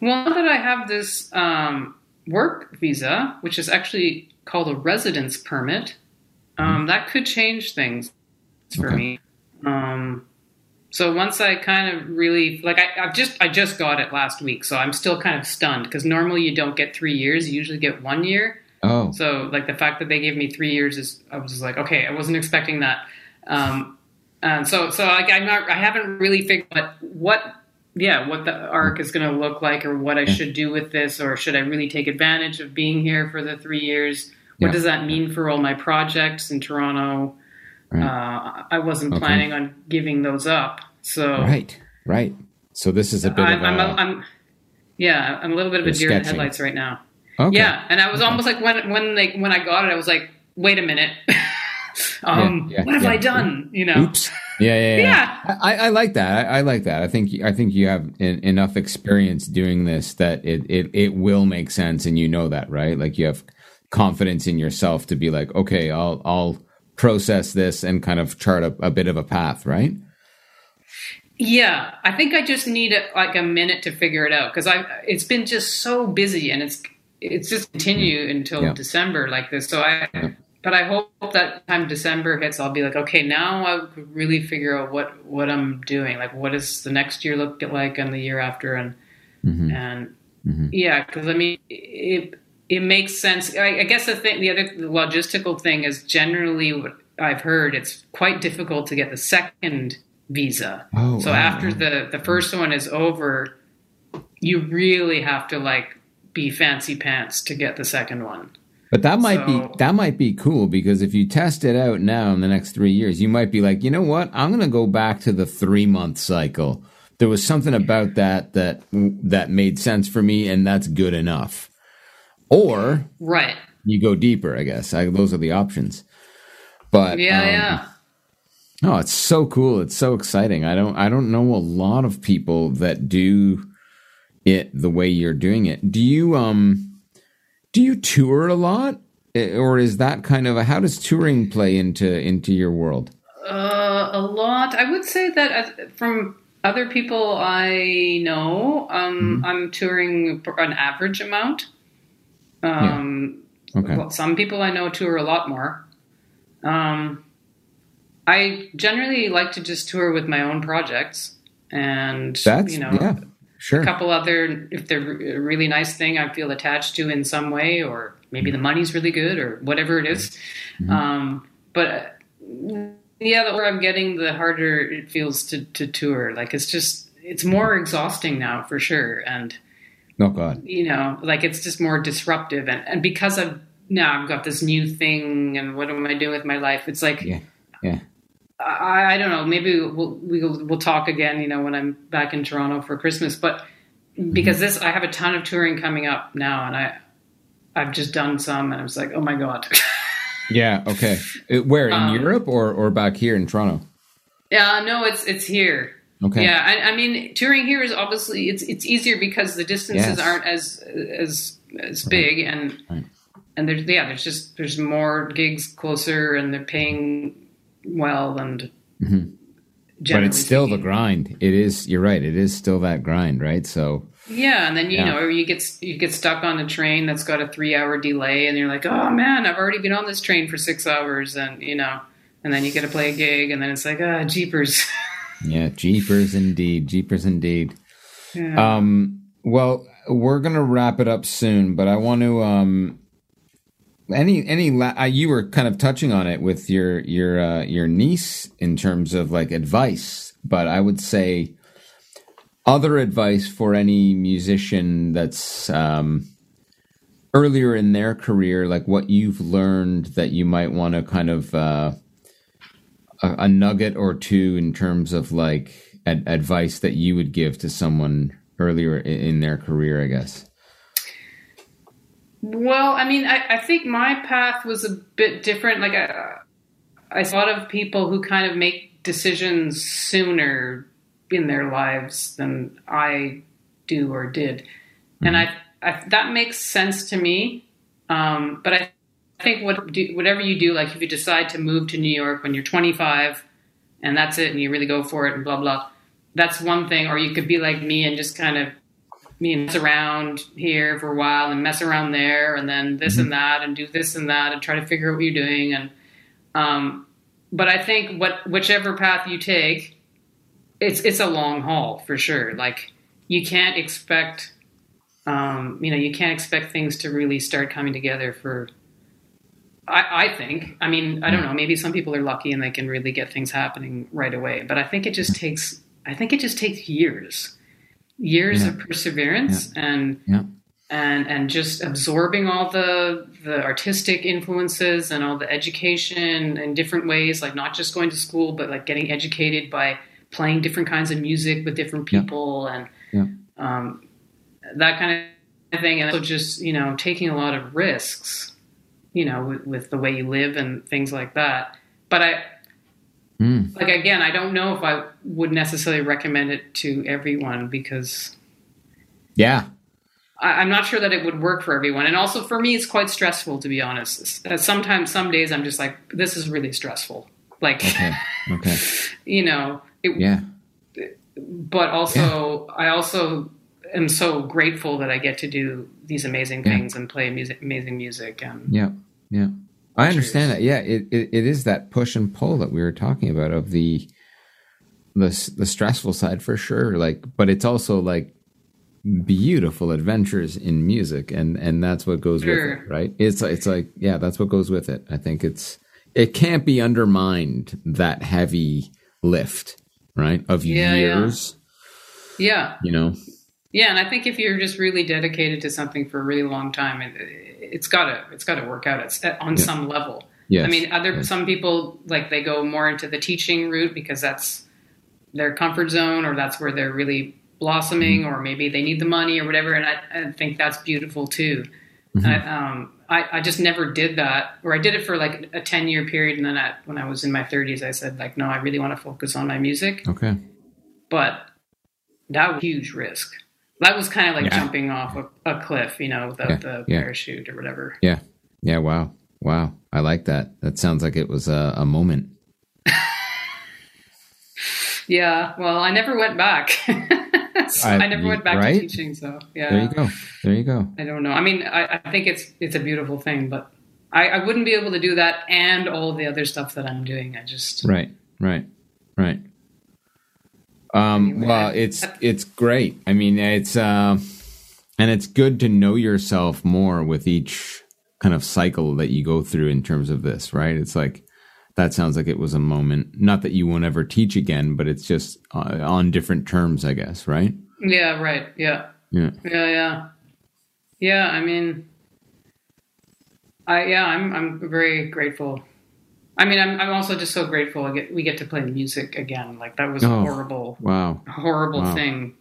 Well, now that I have this um, work visa, which is actually called a residence permit, um, that could change things for Okay. me. Um, so once I kind of really like, I, I've just I just got it last week, so I'm still kind of stunned because normally you don't get three years; you usually get one year. Oh, So like the fact that they gave me three years is I was just like, okay, I wasn't expecting that. Um, and so so like I'm not I haven't really figured out what yeah what the arc is going to look like or what I should do with this or should I really take advantage of being here for the three years? What Yeah. does that mean for all my projects in Toronto? Right. Uh, I wasn't Okay. planning on giving those up, so right, right. So this is a bit I'm, of a, I'm, a, I'm yeah I'm a little bit of a deer in the headlights right now. okay. Yeah, and I was almost like when when they when I got it, I was like, wait a minute, um, Yeah, yeah, what have yeah. I done? You know? Oops. Yeah, yeah, yeah. I, I like that. I, I like that. I think I think you have en- enough experience doing this that it, it it will make sense, and you know that, right? Like you have confidence in yourself to be like, okay, I'll I'll process this and kind of chart a, a bit of a path, right? Yeah, I think I just need a, like a minute to figure it out because I it's been just so busy and it's it's just continue until Yeah. December like this. So I, but I hope that time December hits, I'll be like, okay, now I really figure out what what I'm doing. Like, what does the next year look like and the year after, and Mm-hmm. and yeah, because I mean it it makes sense. I, I guess the thing, the other the logistical thing is generally what I've heard. It's quite difficult to get the second visa. Oh, so wow. after the the first one is over, you really have to like be fancy pants to get the second one. But that might be that might be cool because if you test it out now in the next three years, you might be like, you know what? I'm going to go back to the three month cycle. There was something about that that that made sense for me, and that's good enough. Or Right. you go deeper. I guess I, those are the options. But Yeah. um, yeah. Oh, it's so cool. It's so exciting. I don't I don't know a lot of people that do it the way you're doing it. Do you um do you tour a lot? Eh, Or is that kind of a, how does touring play into into your world? Uh, a lot. I would say that uh, from other people I know, um, I'm touring an average amount. Um, Okay. well, some people I know tour a lot more. Um, I generally like to just tour with my own projects, and That's you know, yeah. Sure. a couple other if they're a really nice thing I feel attached to in some way, or maybe the money's really good, or whatever it is. Um, but yeah, the more I'm getting, the harder it feels to to tour. Like it's just it's more exhausting now for sure, and Oh god. you know, like it's just more disruptive, and and because I've now I've got this new thing, and what am I doing with my life? It's like Yeah. Yeah. I, I don't know. Maybe we'll, we'll we'll talk again. You know, when I'm back in Toronto for Christmas. But because this, I have a ton of touring coming up now, and I I've just done some, and I was like, oh my god. Yeah, okay. Where in Um, Europe or or back here in Toronto? yeah, no, it's it's here. Okay. Yeah, I, I mean, touring here is obviously it's it's easier because the distances Yes. aren't as as as big, and Right. and there's yeah, there's just there's more gigs closer, and they're paying well, and Mhm. But it's still the grind. It is you're right. It is still that grind, right? So Yeah, and then you Yeah. know you get you get stuck on a train that's got a three hour delay, and you're like, oh man, I've already been on this train for six hours, and you know, and then you get to play a gig, and then it's like, ah, jeepers. Yeah, jeepers indeed, jeepers indeed. yeah. Um, well, we're gonna wrap it up soon, but I want to um, any any la- uh, you were kind of touching on it with your your uh, your niece in terms of like advice, but I would say other advice for any musician that's um, earlier in their career, like what you've learned that you might want to kind of uh, a, a, nugget or two in terms of like ad- advice that you would give to someone earlier in, in their career, I guess. Well, I mean, I, I, think my path was a bit different. Like, I, I saw a lot of people who kind of make decisions sooner in their lives than I do or did, mm-hmm. and I, I, that makes sense to me. Um, but I think what do, whatever you do, like if you decide to move to New York when you're 25, and that's it, and you really go for it, and blah blah, that's one thing. Or you could be like me and just kind of me mess around here for a while and mess around there and then this mm-hmm. and that and do this and that and try to figure out what you're doing and um, but I think what whichever path you take, it's it's a long haul for sure. Like you can't expect um, you know you can't expect things to really start coming together for I, I, think I mean I don't know maybe some people are lucky and they can really get things happening right away but I think it just takes I think it just takes years years yeah. of perseverance yeah. and yeah. and and just absorbing all the the artistic influences and all the education in different ways like not just going to school but like getting educated by playing different kinds of music with different people and um, that kind of thing and so just you know taking a lot of risks you know with, with the way you live and things like that but i Mm. Like again, I don't know if I would necessarily recommend it to everyone because yeah, I, am not sure that it would work for everyone. And also for me, it's quite stressful to be honest. Sometimes, some days, I'm just like, this is really stressful. Like, okay, okay. you know, it, yeah. But also, yeah. I also am so grateful that I get to do these amazing things yeah. and play music, amazing music. And yeah, yeah. I understand that. Yeah, it, it, it is that push and pull that we were talking about of the the the stressful side for sure. Like, but it's also like beautiful adventures in music, and and that's what goes sure. with it, right? It's it's like yeah, that's what goes with it. I think it's it can't be undermined that heavy lift, right? Of yeah, years. Yeah. yeah. You know. Yeah, and I think if you're just really dedicated to something for a really long time, it, it's gotta it's gotta work out it's on yeah. some level. Yes. I mean, other yes. some people like they go more into the teaching route because that's their comfort zone or that's where they're really blossoming, mm-hmm. or maybe they need the money or whatever. And I, I think that's beautiful too. Mm-hmm. I, um, I, I, just never did that, or I did it for like a ten year period, and then I, when I was in my thirties, I said like, no, I really want to focus on my music. Okay, but that was a huge risk. That was kind of like yeah. jumping off a, a, cliff, you know, without yeah. the parachute or whatever. Yeah. Yeah. Wow. Wow. I like that. That sounds like it was a, a moment. yeah. Well, I never went back. so I, I, never went back right? to teaching. So yeah. There you go. There you go. I don't know. I mean, I, I think it's it's a beautiful thing, but I, I wouldn't be able to do that and all the other stuff that I'm doing. I just right, right, right. Um, well, it's it's great. I mean, it's uh, and it's good to know yourself more with each kind of cycle that you go through in terms of this, right? It's like that sounds like it was a moment. Not that you won't ever teach again, but it's just uh, on different terms, I guess, right? Yeah. Right. Yeah. Yeah. Yeah. Yeah. Yeah. I mean, I yeah, I'm I'm very grateful I mean, I'm, I'm also just so grateful I get, we get to play music again. Like that was oh, a horrible, wow, horrible wow. thing.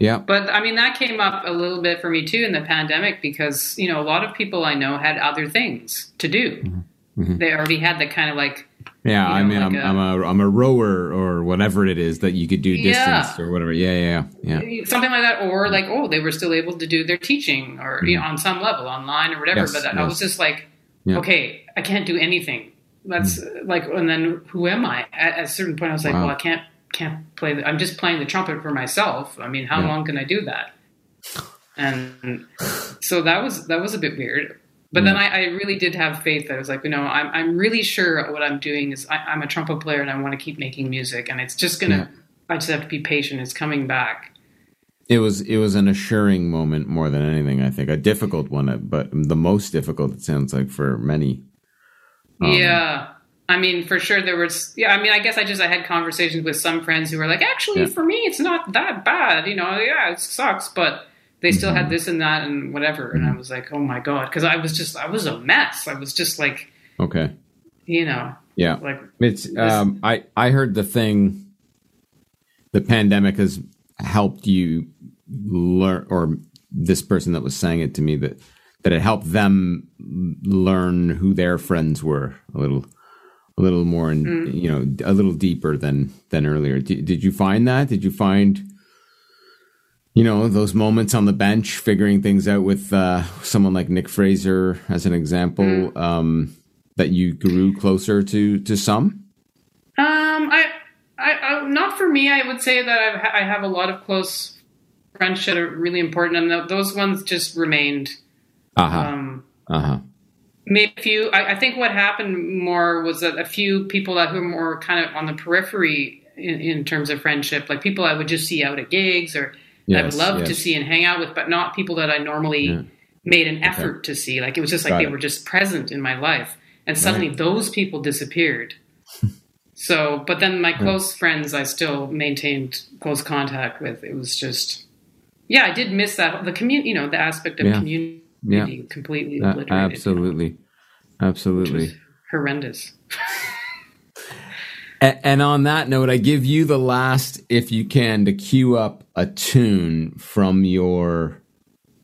Yeah. But I mean, that came up a little bit for me too in the pandemic because, you know, a lot of people I know had other things to do. Mm-hmm. mm-hmm. They already had the kind of like, yeah, you know, I mean, like I'm, a, I'm a I'm a rower or whatever it is that you could do distance yeah. or whatever. Yeah, yeah, yeah, something like that. Or like, oh, they were still able to do their teaching or mm-hmm. you know, on some level online or whatever. Yes, but yes. I was just like, yeah. okay, I can't do anything that's mm. like, and then who am I? At, at, a certain point, I was like, wow. well, I can't can't play. The, I'm just playing the trumpet for myself. I mean, how yeah. long can I do that? And so that was that was a bit weird. But yeah. then I, I, really did have faith that I was like, you know, I'm I'm really sure what I'm doing is I, am a trumpet player and I want to keep making music, and it's just gonna. Yeah. I just have to be patient. It's coming back. It was it was an assuring moment more than anything. I think a difficult one, but the most difficult. It sounds like for many. Um, yeah. I mean, for sure there was, yeah, I mean, I guess I just, I had conversations with some friends who were like, actually, yeah. for me, it's not that bad. You know, yeah, it sucks, but they still had this and that and whatever. And I was like, oh my god, because I was just I was a mess. I was just like, Okay. you know, Yeah. like It's um I I heard the thing the pandemic has helped you learn or this person that was saying it to me that that it helped them learn who their friends were a little a little more and you know a little deeper than than earlier. Did, did you find that? Did you find you know those moments on the bench figuring things out with uh, someone like Nick Fraser as an example um, that you grew closer to to some? Um, I, I, I, not for me. I would say that I've, I have a lot of close friends that are really important, and th- those ones just remained. Uh huh. Um, Uh huh. maybe a few. I, I think what happened more was that a few people that who were more kind of on the periphery in, in terms of friendship, like people I would just see out at gigs or that I would Yes, love to see and hang out with, but not people that I normally Yeah. made an effort to see. Like it was just like Got they it. were just present in my life, and suddenly Right. those people disappeared. So, but then my close friends, I still maintained close contact with. It was just, yeah, I did miss that the community, you know, the aspect of Yeah. community Yeah. completely Uh, obliterated. absolutely. Absolutely. horrendous. And on that note, I give you the last, if you can, to cue up a tune from your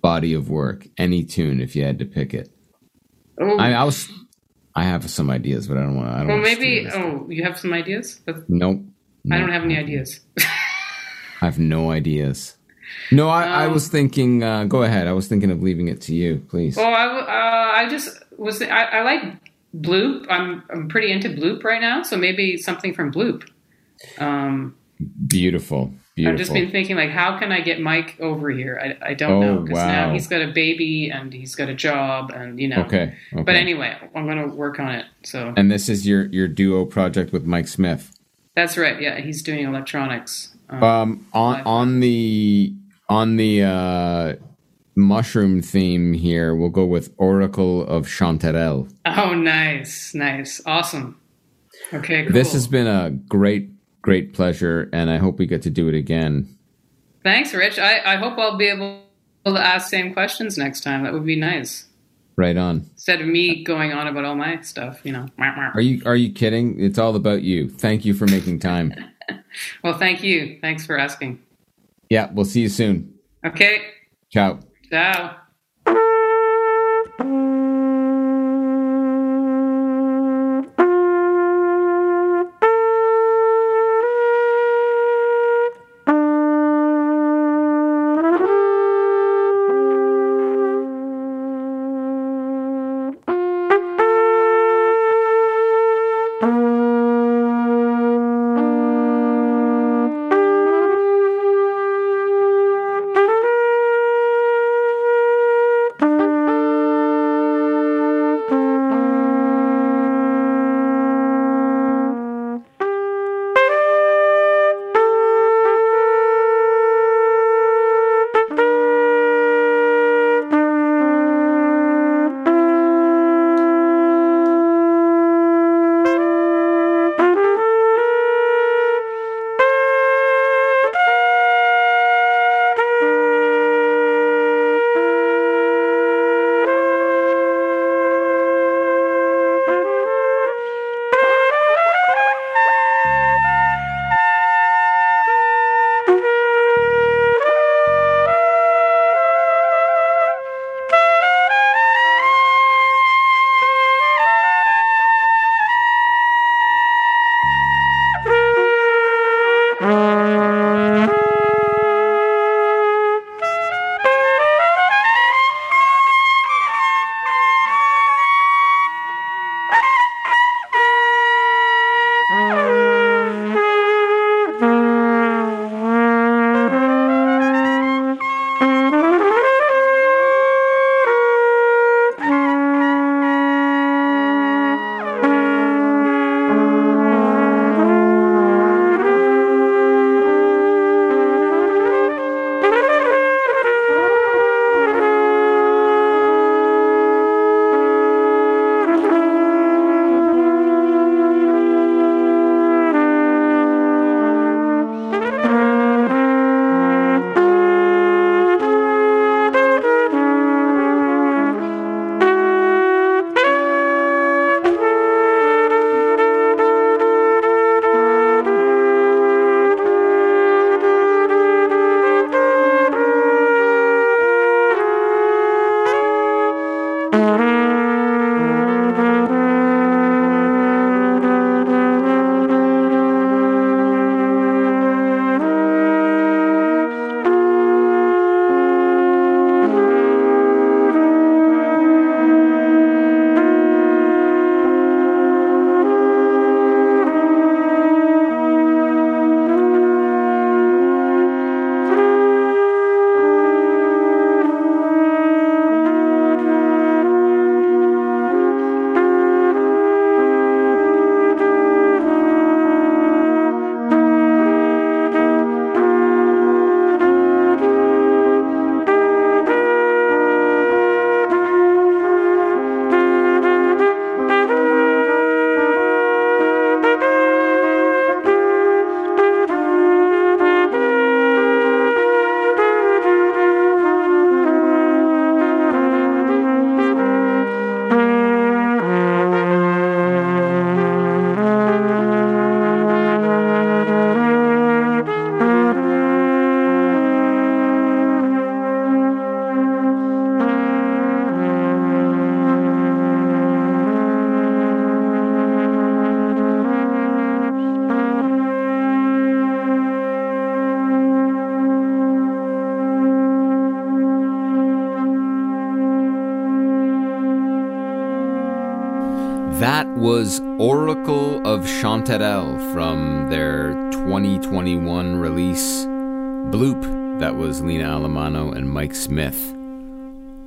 body of work. Any tune, if you had to pick it. Oh, I, I was, I have some ideas, but I don't want to. I don't well, maybe. Oh, you have some ideas? But Nope. I don't have any ideas. I have no ideas. No, I, I Um, was thinking. Uh, go ahead. I was thinking of leaving it to you, please. well, I, uh, I just was. I, I like Bloop. I'm I'm pretty into Bloop right now, so maybe something from Bloop. Um, Beautiful, beautiful. I've just been thinking, like, how can I get Mike over here? I, I don't Oh, know because now he's got a baby and he's got a job, and you know. okay. Okay. But anyway, I'm going to work on it. So and this is your your duo project with Mike Smith. that's right. Yeah, he's doing electronics. Um, Um, on on the on the uh, mushroom theme here, we'll go with Oracle of Chanterelle. oh, nice, nice, awesome. Okay, cool. This has been a great great pleasure, and I hope we get to do it again. Thanks, Rich. I, I hope I'll be able to ask same questions next time. That would be nice. Right on. Instead of me going on about all my stuff, you know. Are you are you kidding? It's all about you. Thank you for making time. Well, thank you. Thanks for asking. Yeah, we'll see you soon. Okay. Ciao. Ciao. Was Oracle of Chanterelle from their 2021 release, Bloop. That was Lina Allemano and Mike Smith.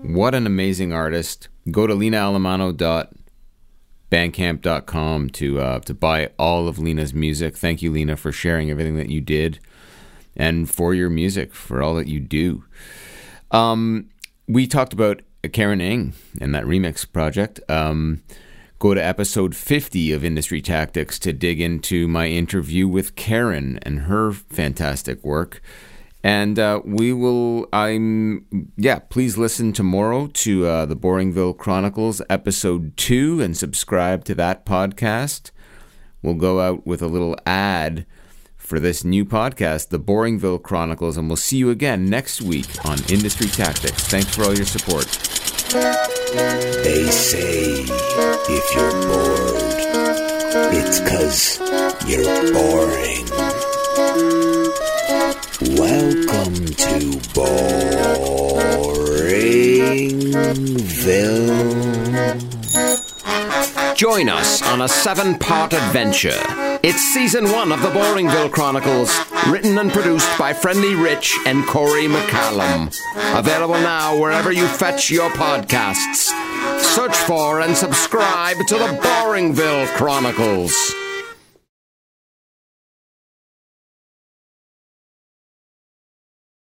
What an amazing artist. Go to linaallemano.bandcamp.com to, uh, to buy all of Lina's music. Thank you, Lina, for sharing everything that you did and for your music, for all that you do. Um, we talked about Karen Ng and that remix project. Um, Go to episode 50 of Industry Tactics to dig into my interview with Karen and her fantastic work. And uh, we will, I'm, yeah, please listen tomorrow to uh, the Boringville Chronicles episode two and subscribe to that podcast. We'll go out with a little ad for this new podcast, the Boringville Chronicles, and we'll see you again next week on Industry Tactics. Thanks for all your support. They say if you're bored, it's cause you're boring. Welcome to Boringville. Join us on a seven part adventure. It's season one of the Boringville Chronicles, written and produced by Friendly Rich and Corey McCallum. Available now wherever you fetch your podcasts. Search for and subscribe to the Boringville Chronicles.